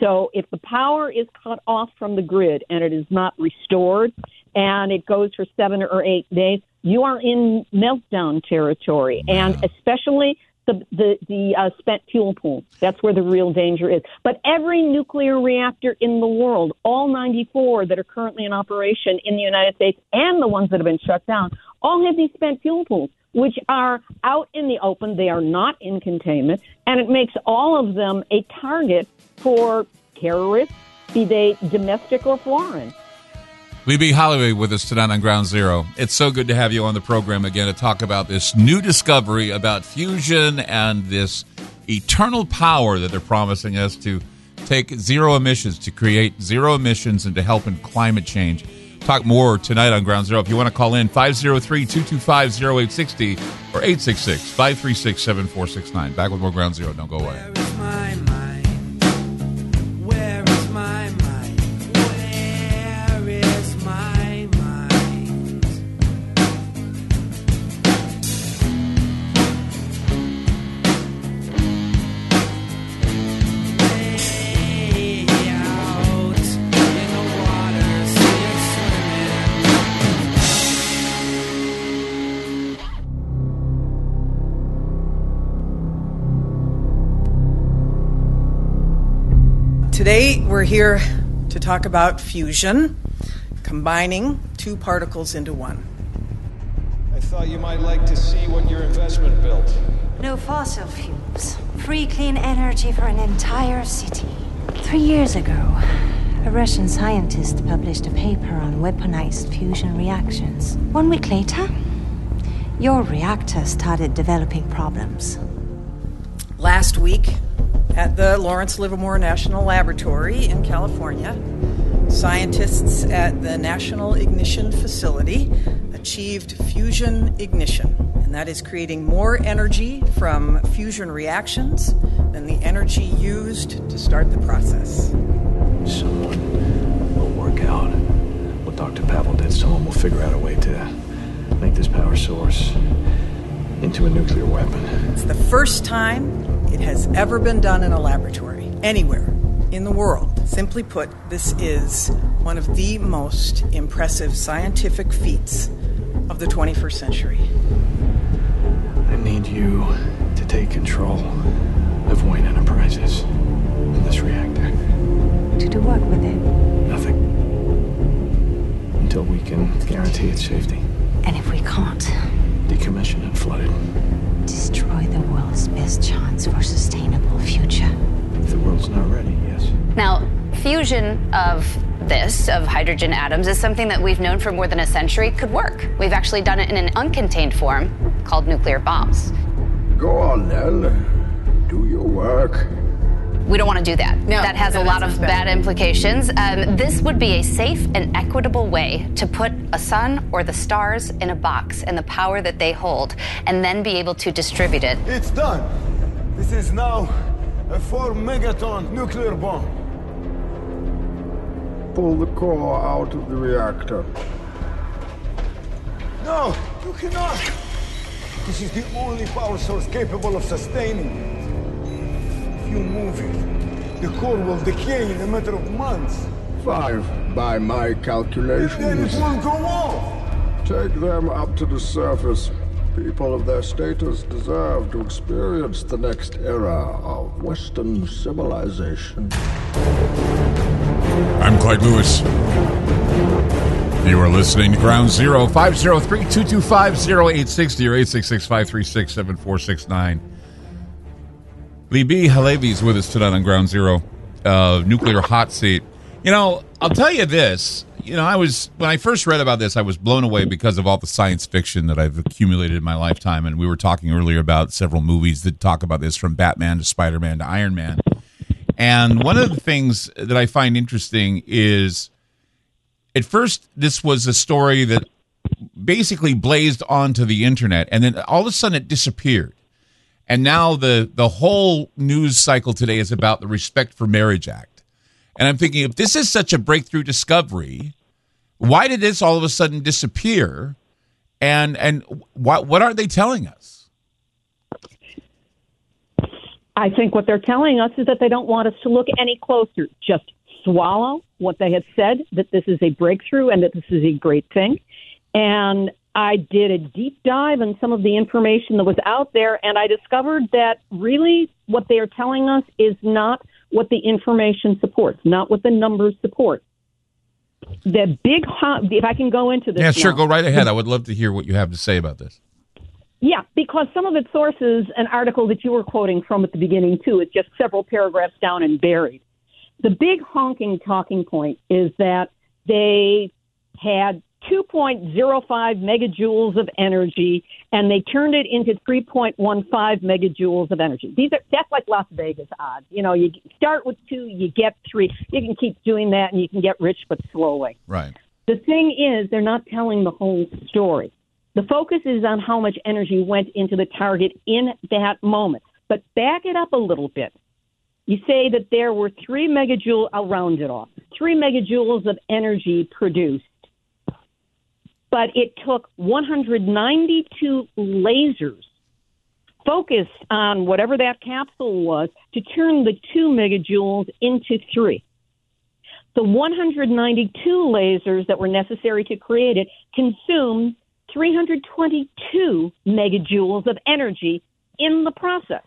So if the power is cut off from the grid and it is not restored and it goes for seven or eight days, you are in meltdown territory. And especially the, the, the uh, spent fuel pool. That's where the real danger is. But every nuclear reactor in the world, all 94 that are currently in operation in the United States and the ones that have been shut down, all have these spent fuel pools, which are out in the open. They are not in containment. And it makes all of them a target for terrorists, be they domestic or foreign. Libbe HaLevy with us tonight on Ground Zero. It's so good to have you on the program again to talk about this new discovery about fusion and this eternal power that they're promising us to take zero emissions, to create zero emissions, and to help in climate change. Talk more tonight on Ground Zero. If you want to call in, 503 225 0860 or 866 536 7469. Back with more Ground Zero. Don't go away. Today, we're here to talk about fusion, combining two particles into one. I thought you might like to see what your investment built. No fossil fuels. Free clean energy for an entire city. Three years ago, a Russian scientist published a paper on weaponized fusion reactions. One week later, your reactor started developing problems. Last week, at the Lawrence Livermore National Laboratory in California, scientists at the National Ignition Facility achieved fusion ignition, and that is creating more energy from fusion reactions than the energy used to start the process. Someone will work out what Dr. Pavel did. Someone will figure out a way to make this power source into a nuclear weapon. It's the first time it has ever been done in a laboratory, anywhere in the world. Simply put, this is one of the most impressive scientific feats of the 21st century. I need you to take control of Wayne Enterprises and this reactor. To do what with it? Nothing. Until we can guarantee its safety. And if we can't, Decommission and flood it. destroy the world's best chance for sustainable future. If the world's not ready, yes. Now, fusion of this, of hydrogen atoms, is something that we've known for more than a century could work. We've actually done it in an uncontained form called nuclear bombs. Go on then. Do your work. We don't want to do that. that has a lot of bad implications. Um, this would be a safe and equitable way to put a sun or the stars in a box and the power that they hold, and then be able to distribute it. It's done. This is now a four megaton nuclear bomb. Pull the core out of the reactor. No, you cannot. This is the only power source capable of sustaining it. If you move it, the core will decay in a matter of months. Five, by my calculations. Then it won't go off. Take them up to the surface. People of their status deserve to experience the next era of Western civilization. I'm Clyde Lewis. You are listening to Ground Zero, 503 225 0860 or 866 536 7469. B. HaLevy is with us tonight on Ground Zero, uh, nuclear hot seat. You know, I'll tell you this. You know, I was when I first read about this, I was blown away because of all the science fiction that I've accumulated in my lifetime. And we were talking earlier about several movies that talk about this, from Batman to Spider Man to Iron Man. And one of the things that I find interesting is, at first, this was a story that basically blazed onto the internet, and then all of a sudden it disappeared. And now the the whole news cycle today is about the Respect for Marriage Act. And I'm thinking, if this is such a breakthrough discovery, why did this all of a sudden disappear? And and what what are they telling us? I think what they're telling us is that they don't want us to look any closer. Just swallow what they have said that this is a breakthrough and that this is a great thing. And I did a deep dive in some of the information that was out there, and I discovered that really what they are telling us is not what the information supports, not what the numbers support. The big, if I can go into this, Yeah, sure, now. go right ahead. I would love to hear what you have to say about this. Yeah, because some of its sources, an article that you were quoting from at the beginning too, is just several paragraphs down and buried. The big honking talking point is that they had 2.05 megajoules of energy and they turned it into 3.15 megajoules of energy. These are that's like Las Vegas odds. You know, you start with two, you get three. You can keep doing that and you can get rich but slowly. Right. The thing is, they're not telling the whole story. The focus is on how much energy went into the target in that moment. But back it up a little bit. You say that there were three megajoules, I'll round it off, three megajoules of energy produced. But it took 192 lasers focused on whatever that capsule was to turn the two megajoules into three. The 192 lasers that were necessary to create it consumed 322 megajoules of energy in the process.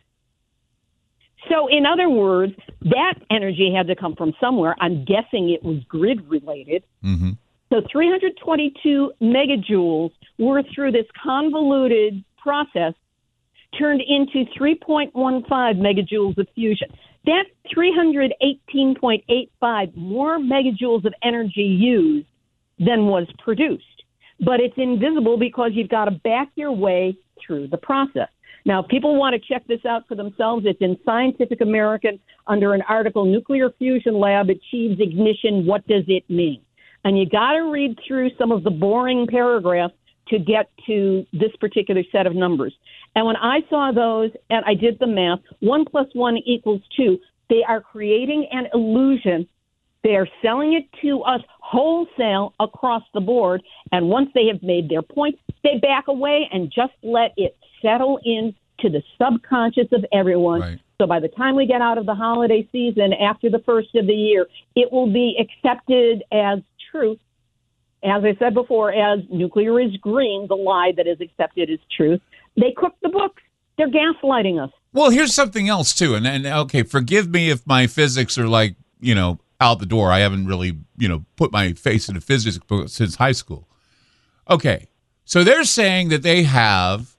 So, in other words, that energy had to come from somewhere. I'm guessing it was grid related. Mm-hmm. So 322 megajoules were through this convoluted process turned into 3.15 megajoules of fusion. That's 318.85 more megajoules of energy used than was produced. But it's invisible because you've got to back your way through the process. Now, if people want to check this out for themselves, it's in Scientific American under an article Nuclear Fusion Lab Achieves Ignition. What does it mean? And you got to read through some of the boring paragraphs to get to this particular set of numbers. And when I saw those and I did the math, one plus one equals two, they are creating an illusion. They are selling it to us wholesale across the board. And once they have made their point, they back away and just let it settle in to the subconscious of everyone. So by the time we get out of the holiday season after the first of the year, it will be accepted as truth. As I said before, as nuclear is green, the lie that is accepted as truth. They cook the books. They're gaslighting us. Well, here's something else too, and and okay, forgive me if my physics are like you know out the door. I haven't really you know put my face in into physics book since high school. Okay, so they're saying that they have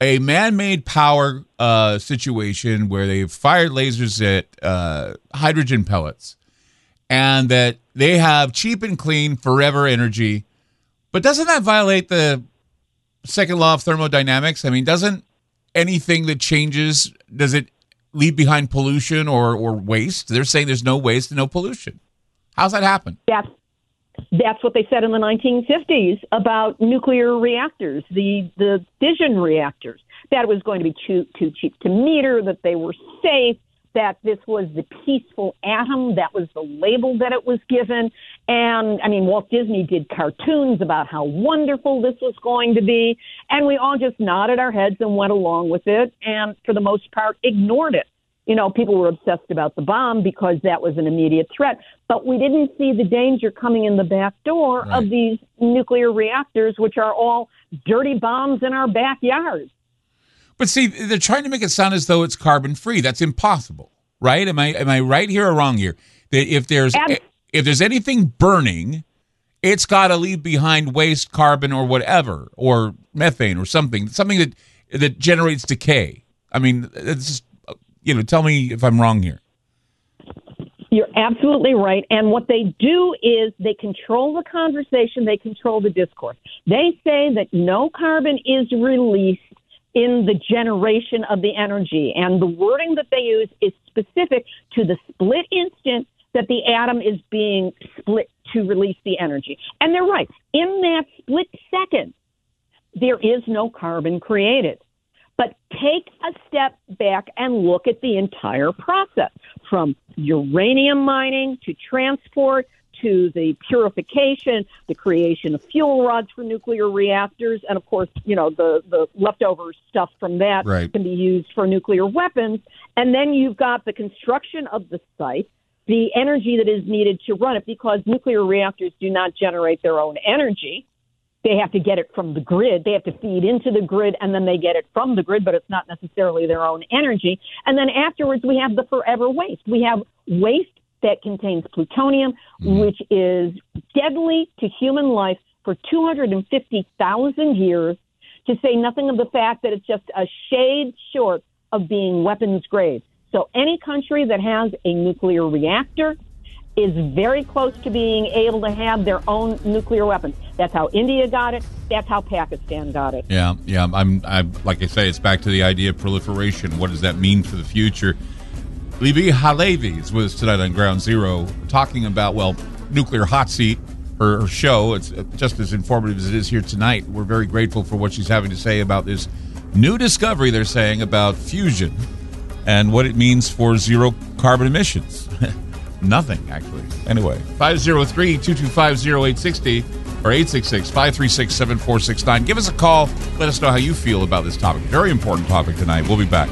a man-made power uh, situation where they've fired lasers at uh, hydrogen pellets, and that they have cheap and clean forever energy. But doesn't that violate the second law of thermodynamics? I mean, doesn't anything that changes does it leave behind pollution or or waste? They're saying there's no waste and no pollution. How's that happen? That's that's what they said in the 1950s about nuclear reactors, the the fission reactors. That it was going to be too too cheap to meter, that they were safe, that this was the peaceful atom. That was the label that it was given. And I mean, Walt Disney did cartoons about how wonderful this was going to be, and we all just nodded our heads and went along with it, and for the most part, ignored it you know, people were obsessed about the bomb because that was an immediate threat, but we didn't see the danger coming in the back door of these nuclear reactors, which are all dirty bombs in our backyards. But see, they're trying to make it sound as though it's carbon free. That's impossible, right? Am I am I right here or wrong here? That if there's if there's anything burning, it's got to leave behind waste, carbon, or whatever, or methane, or something, something that that generates decay. I mean, it's just you know, tell me if I'm wrong here. You're absolutely right. And what they do is they control the conversation, they control the discourse. They say that no carbon is released in the generation of the energy. And the wording that they use is specific to the split instant that the atom is being split to release the energy. And they're right. In that split second, there is no carbon created. But take a step back and look at the entire process from uranium mining to transport to the purification, the creation of fuel rods for nuclear reactors, and of course, you know, the, the leftover stuff from that Right. can be used for nuclear weapons. And then you've got the construction of the site, the energy that is needed to run it, because nuclear reactors do not generate their own energy they have to get it from the grid. They have to feed into the grid and then they get it from the grid, but it's not necessarily their own energy. And then afterwards, we have the forever waste. We have waste that contains plutonium, mm-hmm. which is deadly to human life for 250,000 years, to say nothing of the fact that it's just a shade short of being weapons grade. So any country that has a nuclear reactor is very close to being able to have their own nuclear weapons. That's how India got it. That's how Pakistan got it. Yeah, yeah. I'm, I'm like I say, it's back to the idea of proliferation. What does that mean for the future? Libbe HaLevy is with us tonight on Ground Zero, talking about well, nuclear hot seat. Her, her show. It's uh, just as informative as it is here tonight. We're very grateful for what she's having to say about this new discovery. They're saying about fusion and what it means for zero carbon emissions. Nothing, actually. Anyway, 503 225 0860 or 866 536 7469. Give us a call. Let us know how you feel about this topic. Very important topic tonight. We'll be back.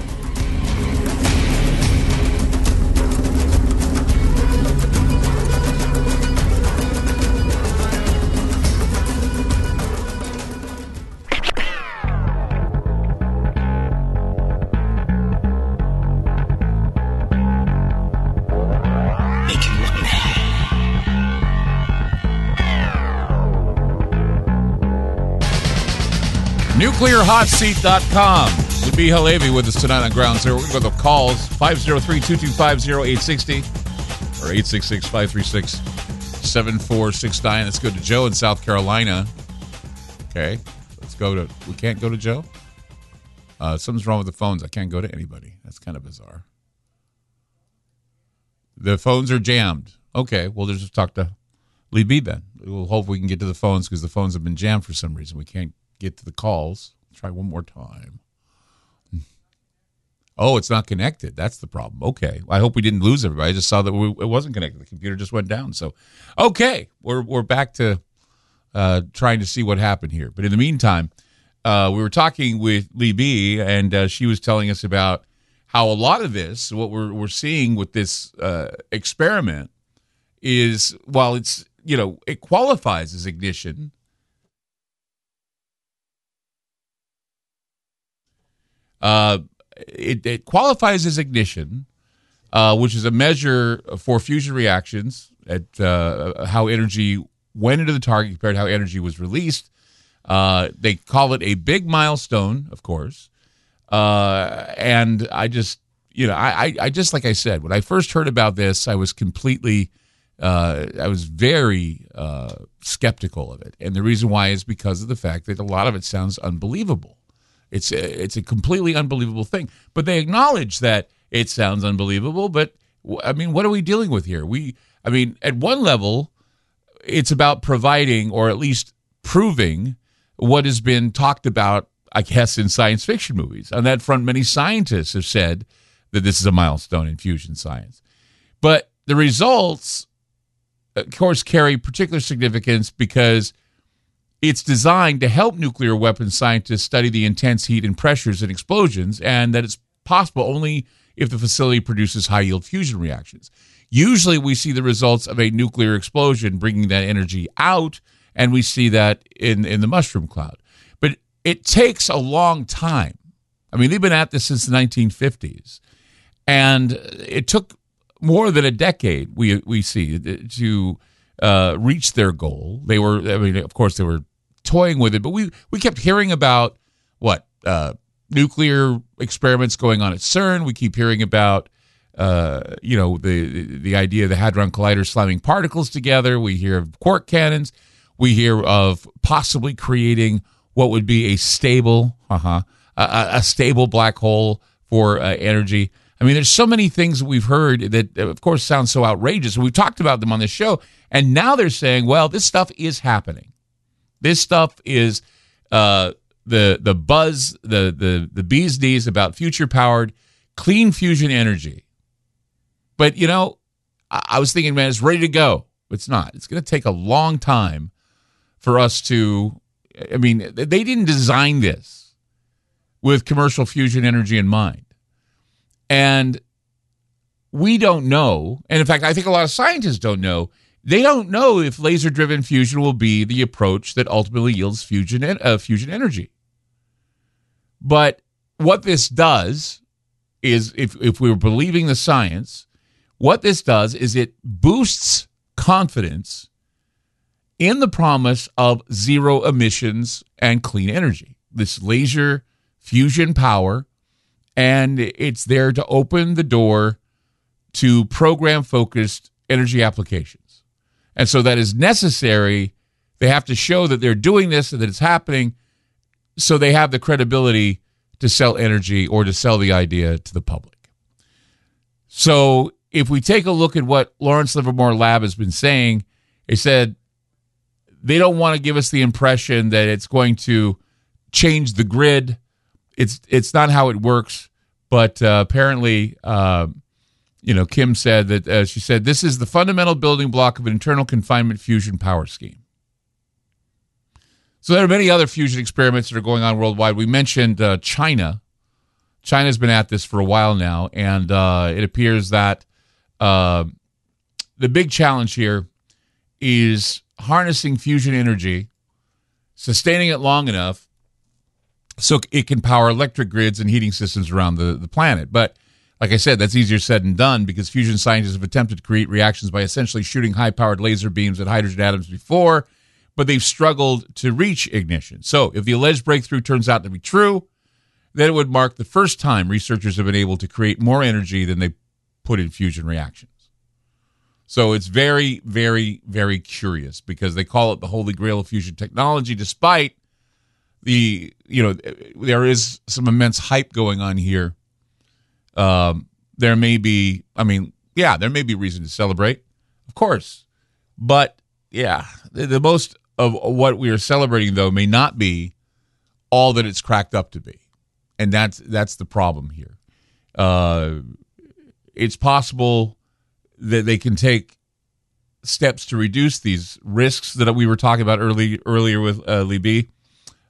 NuclearHotSeat.com. Libbe HaLevy with us tonight on Ground Zero. We're going to go to the calls 503 225 0860 or 866 536 7469. Let's go to Joe in South Carolina. Okay. Let's go to. We can't go to Joe? Uh, something's wrong with the phones. I can't go to anybody. That's kind of bizarre. The phones are jammed. Okay. Well, let's just talk to Libbe then. We'll hope we can get to the phones because the phones have been jammed for some reason. We can't get to the calls. Try one more time. Oh, it's not connected. That's the problem. Okay. I hope we didn't lose everybody. I just saw that we, it wasn't connected. The computer just went down. So, okay, we're we're back to uh, trying to see what happened here. But in the meantime, uh, we were talking with Libbe, and uh, she was telling us about how a lot of this, what we're we're seeing with this uh, experiment, is while it's you know it qualifies as ignition. Uh, it, it qualifies as ignition, uh, which is a measure for fusion reactions at uh, how energy went into the target compared to how energy was released. Uh, they call it a big milestone, of course. Uh, and I just, you know, I, I, I just like I said, when I first heard about this, I was completely, uh, I was very skeptical of it. And the reason why is because of the fact that a lot of it sounds unbelievable. It's a, it's a completely unbelievable thing. But they acknowledge that it sounds unbelievable. But I mean, what are we dealing with here? We, I mean, at one level, it's about providing or at least proving what has been talked about, I guess, in science fiction movies. On that front, many scientists have said that this is a milestone in fusion science. But the results, of course, carry particular significance because it's designed to help nuclear weapons scientists study the intense heat and pressures and explosions, and that it's possible only if the facility produces high yield fusion reactions. Usually, we see the results of a nuclear explosion bringing that energy out, and we see that in, in the mushroom cloud. But it takes a long time. I mean, they've been at this since the 1950s, and it took more than a decade, we, we see, to uh, reach their goal. They were, I mean, of course, they were toying with it, but we, we kept hearing about what? Uh, nuclear experiments going on at CERN. We keep hearing about, uh, you know, the the idea of the hadron collider slamming particles together. We hear of quark cannons. We hear of possibly creating what would be a stable, uh-huh, a, a stable black hole for uh, energy. I mean, there's so many things we've heard that, of course, sound so outrageous. We've talked about them on this show, and now they're saying, well, this stuff is happening. This stuff is uh, the the buzz, the the the bee's knees about future powered clean fusion energy. But you know, I, I was thinking, man, it's ready to go. It's not. It's going to take a long time for us to. I mean, they didn't design this with commercial fusion energy in mind, and we don't know. And in fact, I think a lot of scientists don't know. They don't know if laser driven fusion will be the approach that ultimately yields fusion uh, fusion energy. But what this does is, if, if we're believing the science, what this does is it boosts confidence in the promise of zero emissions and clean energy. This laser fusion power, and it's there to open the door to program focused energy applications. And so that is necessary. They have to show that they're doing this and that it's happening so they have the credibility to sell energy or to sell the idea to the public. So if we take a look at what Lawrence Livermore Lab has been saying, they said they don't want to give us the impression that it's going to change the grid. It's it's not how it works. But uh, apparently, uh, you know, Kim said that uh, she said this is the fundamental building block of an inertial confinement fusion power scheme. So there are many other fusion experiments that are going on worldwide. We mentioned uh, China. China's been at this for a while now, and uh, it appears that uh, the big challenge here is harnessing fusion energy, sustaining it long enough so it can power electric grids and heating systems around the, the planet. But like I said, that's easier said than done because fusion scientists have attempted to create reactions by essentially shooting high powered laser beams at hydrogen atoms before but they've struggled to reach ignition. So, if the alleged breakthrough turns out to be true, then it would mark the first time researchers have been able to create more energy than they put in fusion reactions. So, it's very, very, very curious because they call it the holy grail of fusion technology, despite the, you know, there is some immense hype going on here. Um, there may be, I mean, yeah, there may be reason to celebrate, of course, but yeah, the, the most of what we are celebrating though may not be all that it's cracked up to be. And that's that's the problem here. Uh, it's possible that they can take steps to reduce these risks that we were talking about early earlier with uh, Libbe.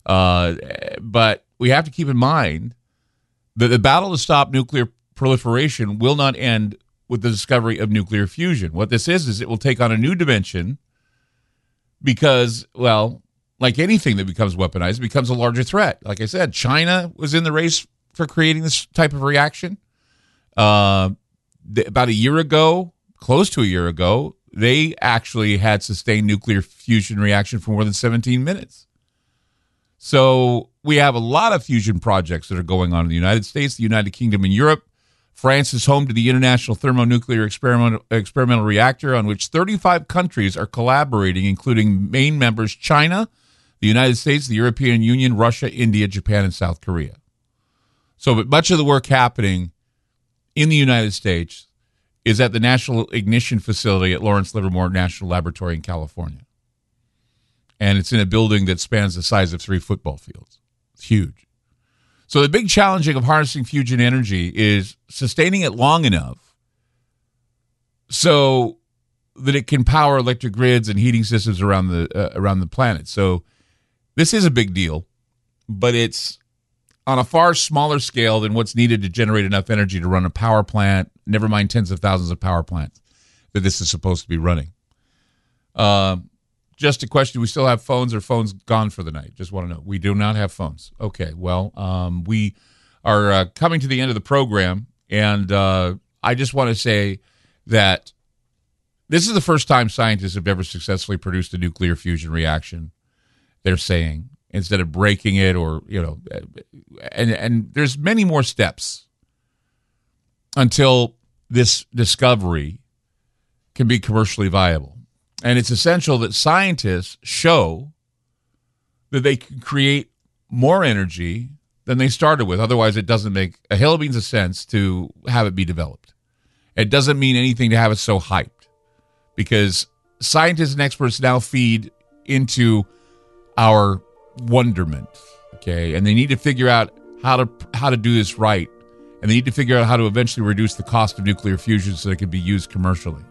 Uh, but we have to keep in mind that the battle to stop nuclear proliferation will not end with the discovery of nuclear fusion. What this is is it will take on a new dimension because, well, like anything that becomes weaponized, it becomes a larger threat. Like I said, China was in the race for creating this type of reaction. Uh, th- about a year ago, close to a year ago, they actually had sustained nuclear fusion reaction for more than 17 minutes. So we have a lot of fusion projects that are going on in the United States, the United Kingdom, and Europe. France is home to the International Thermonuclear Experimental, Experimental Reactor, on which 35 countries are collaborating, including main members China, the United States, the European Union, Russia, India, Japan, and South Korea. So, but much of the work happening in the United States is at the National Ignition Facility at Lawrence Livermore National Laboratory in California. And it's in a building that spans the size of three football fields. Huge. So the big challenging of harnessing fusion energy is sustaining it long enough so that it can power electric grids and heating systems around the uh, around the planet. So this is a big deal, but it's on a far smaller scale than what's needed to generate enough energy to run a power plant, never mind tens of thousands of power plants that this is supposed to be running. Uh, just a question: We still have phones, or phones gone for the night? Just want to know. We do not have phones. Okay. Well, um, we are uh, coming to the end of the program, and uh, I just want to say that this is the first time scientists have ever successfully produced a nuclear fusion reaction. They're saying, instead of breaking it or you know and and there's many more steps until this discovery can be commercially viable and it's essential that scientists show that they can create more energy than they started with. Otherwise it doesn't make a hill of beans of sense to have it be developed. It doesn't mean anything to have it so hyped because scientists and experts now feed into our wonderment okay? And they need to figure out how to how to do this right. And they need to figure out how to eventually reduce the cost of nuclear fusion so it can be used commercially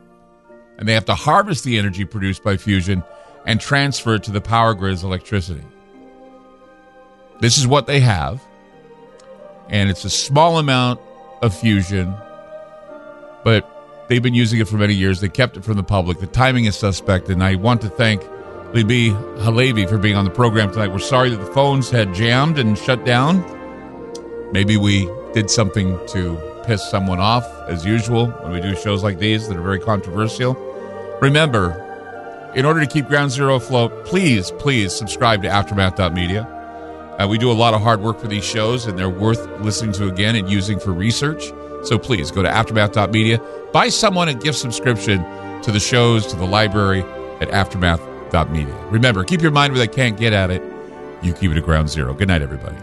and they have to harvest the energy produced by fusion and transfer it to the power grid as electricity this is what they have and it's a small amount of fusion but they've been using it for many years they kept it from the public the timing is suspect and i want to thank Libbe HaLevy for being on the program tonight. We're sorry that the phones had jammed and shut down. Maybe we did something to piss someone off, as usual, when we do shows like these that are very controversial. Remember, in order to keep Ground Zero afloat, please, please subscribe to Aftermath.media. Uh, we do a lot of hard work for these shows, and they're worth listening to again and using for research. So please go to Aftermath.media, buy someone a gift subscription to the shows, to the library at Aftermath.media. Remember, keep your mind where they can't get at it. You keep it at ground zero. Good night, everybody.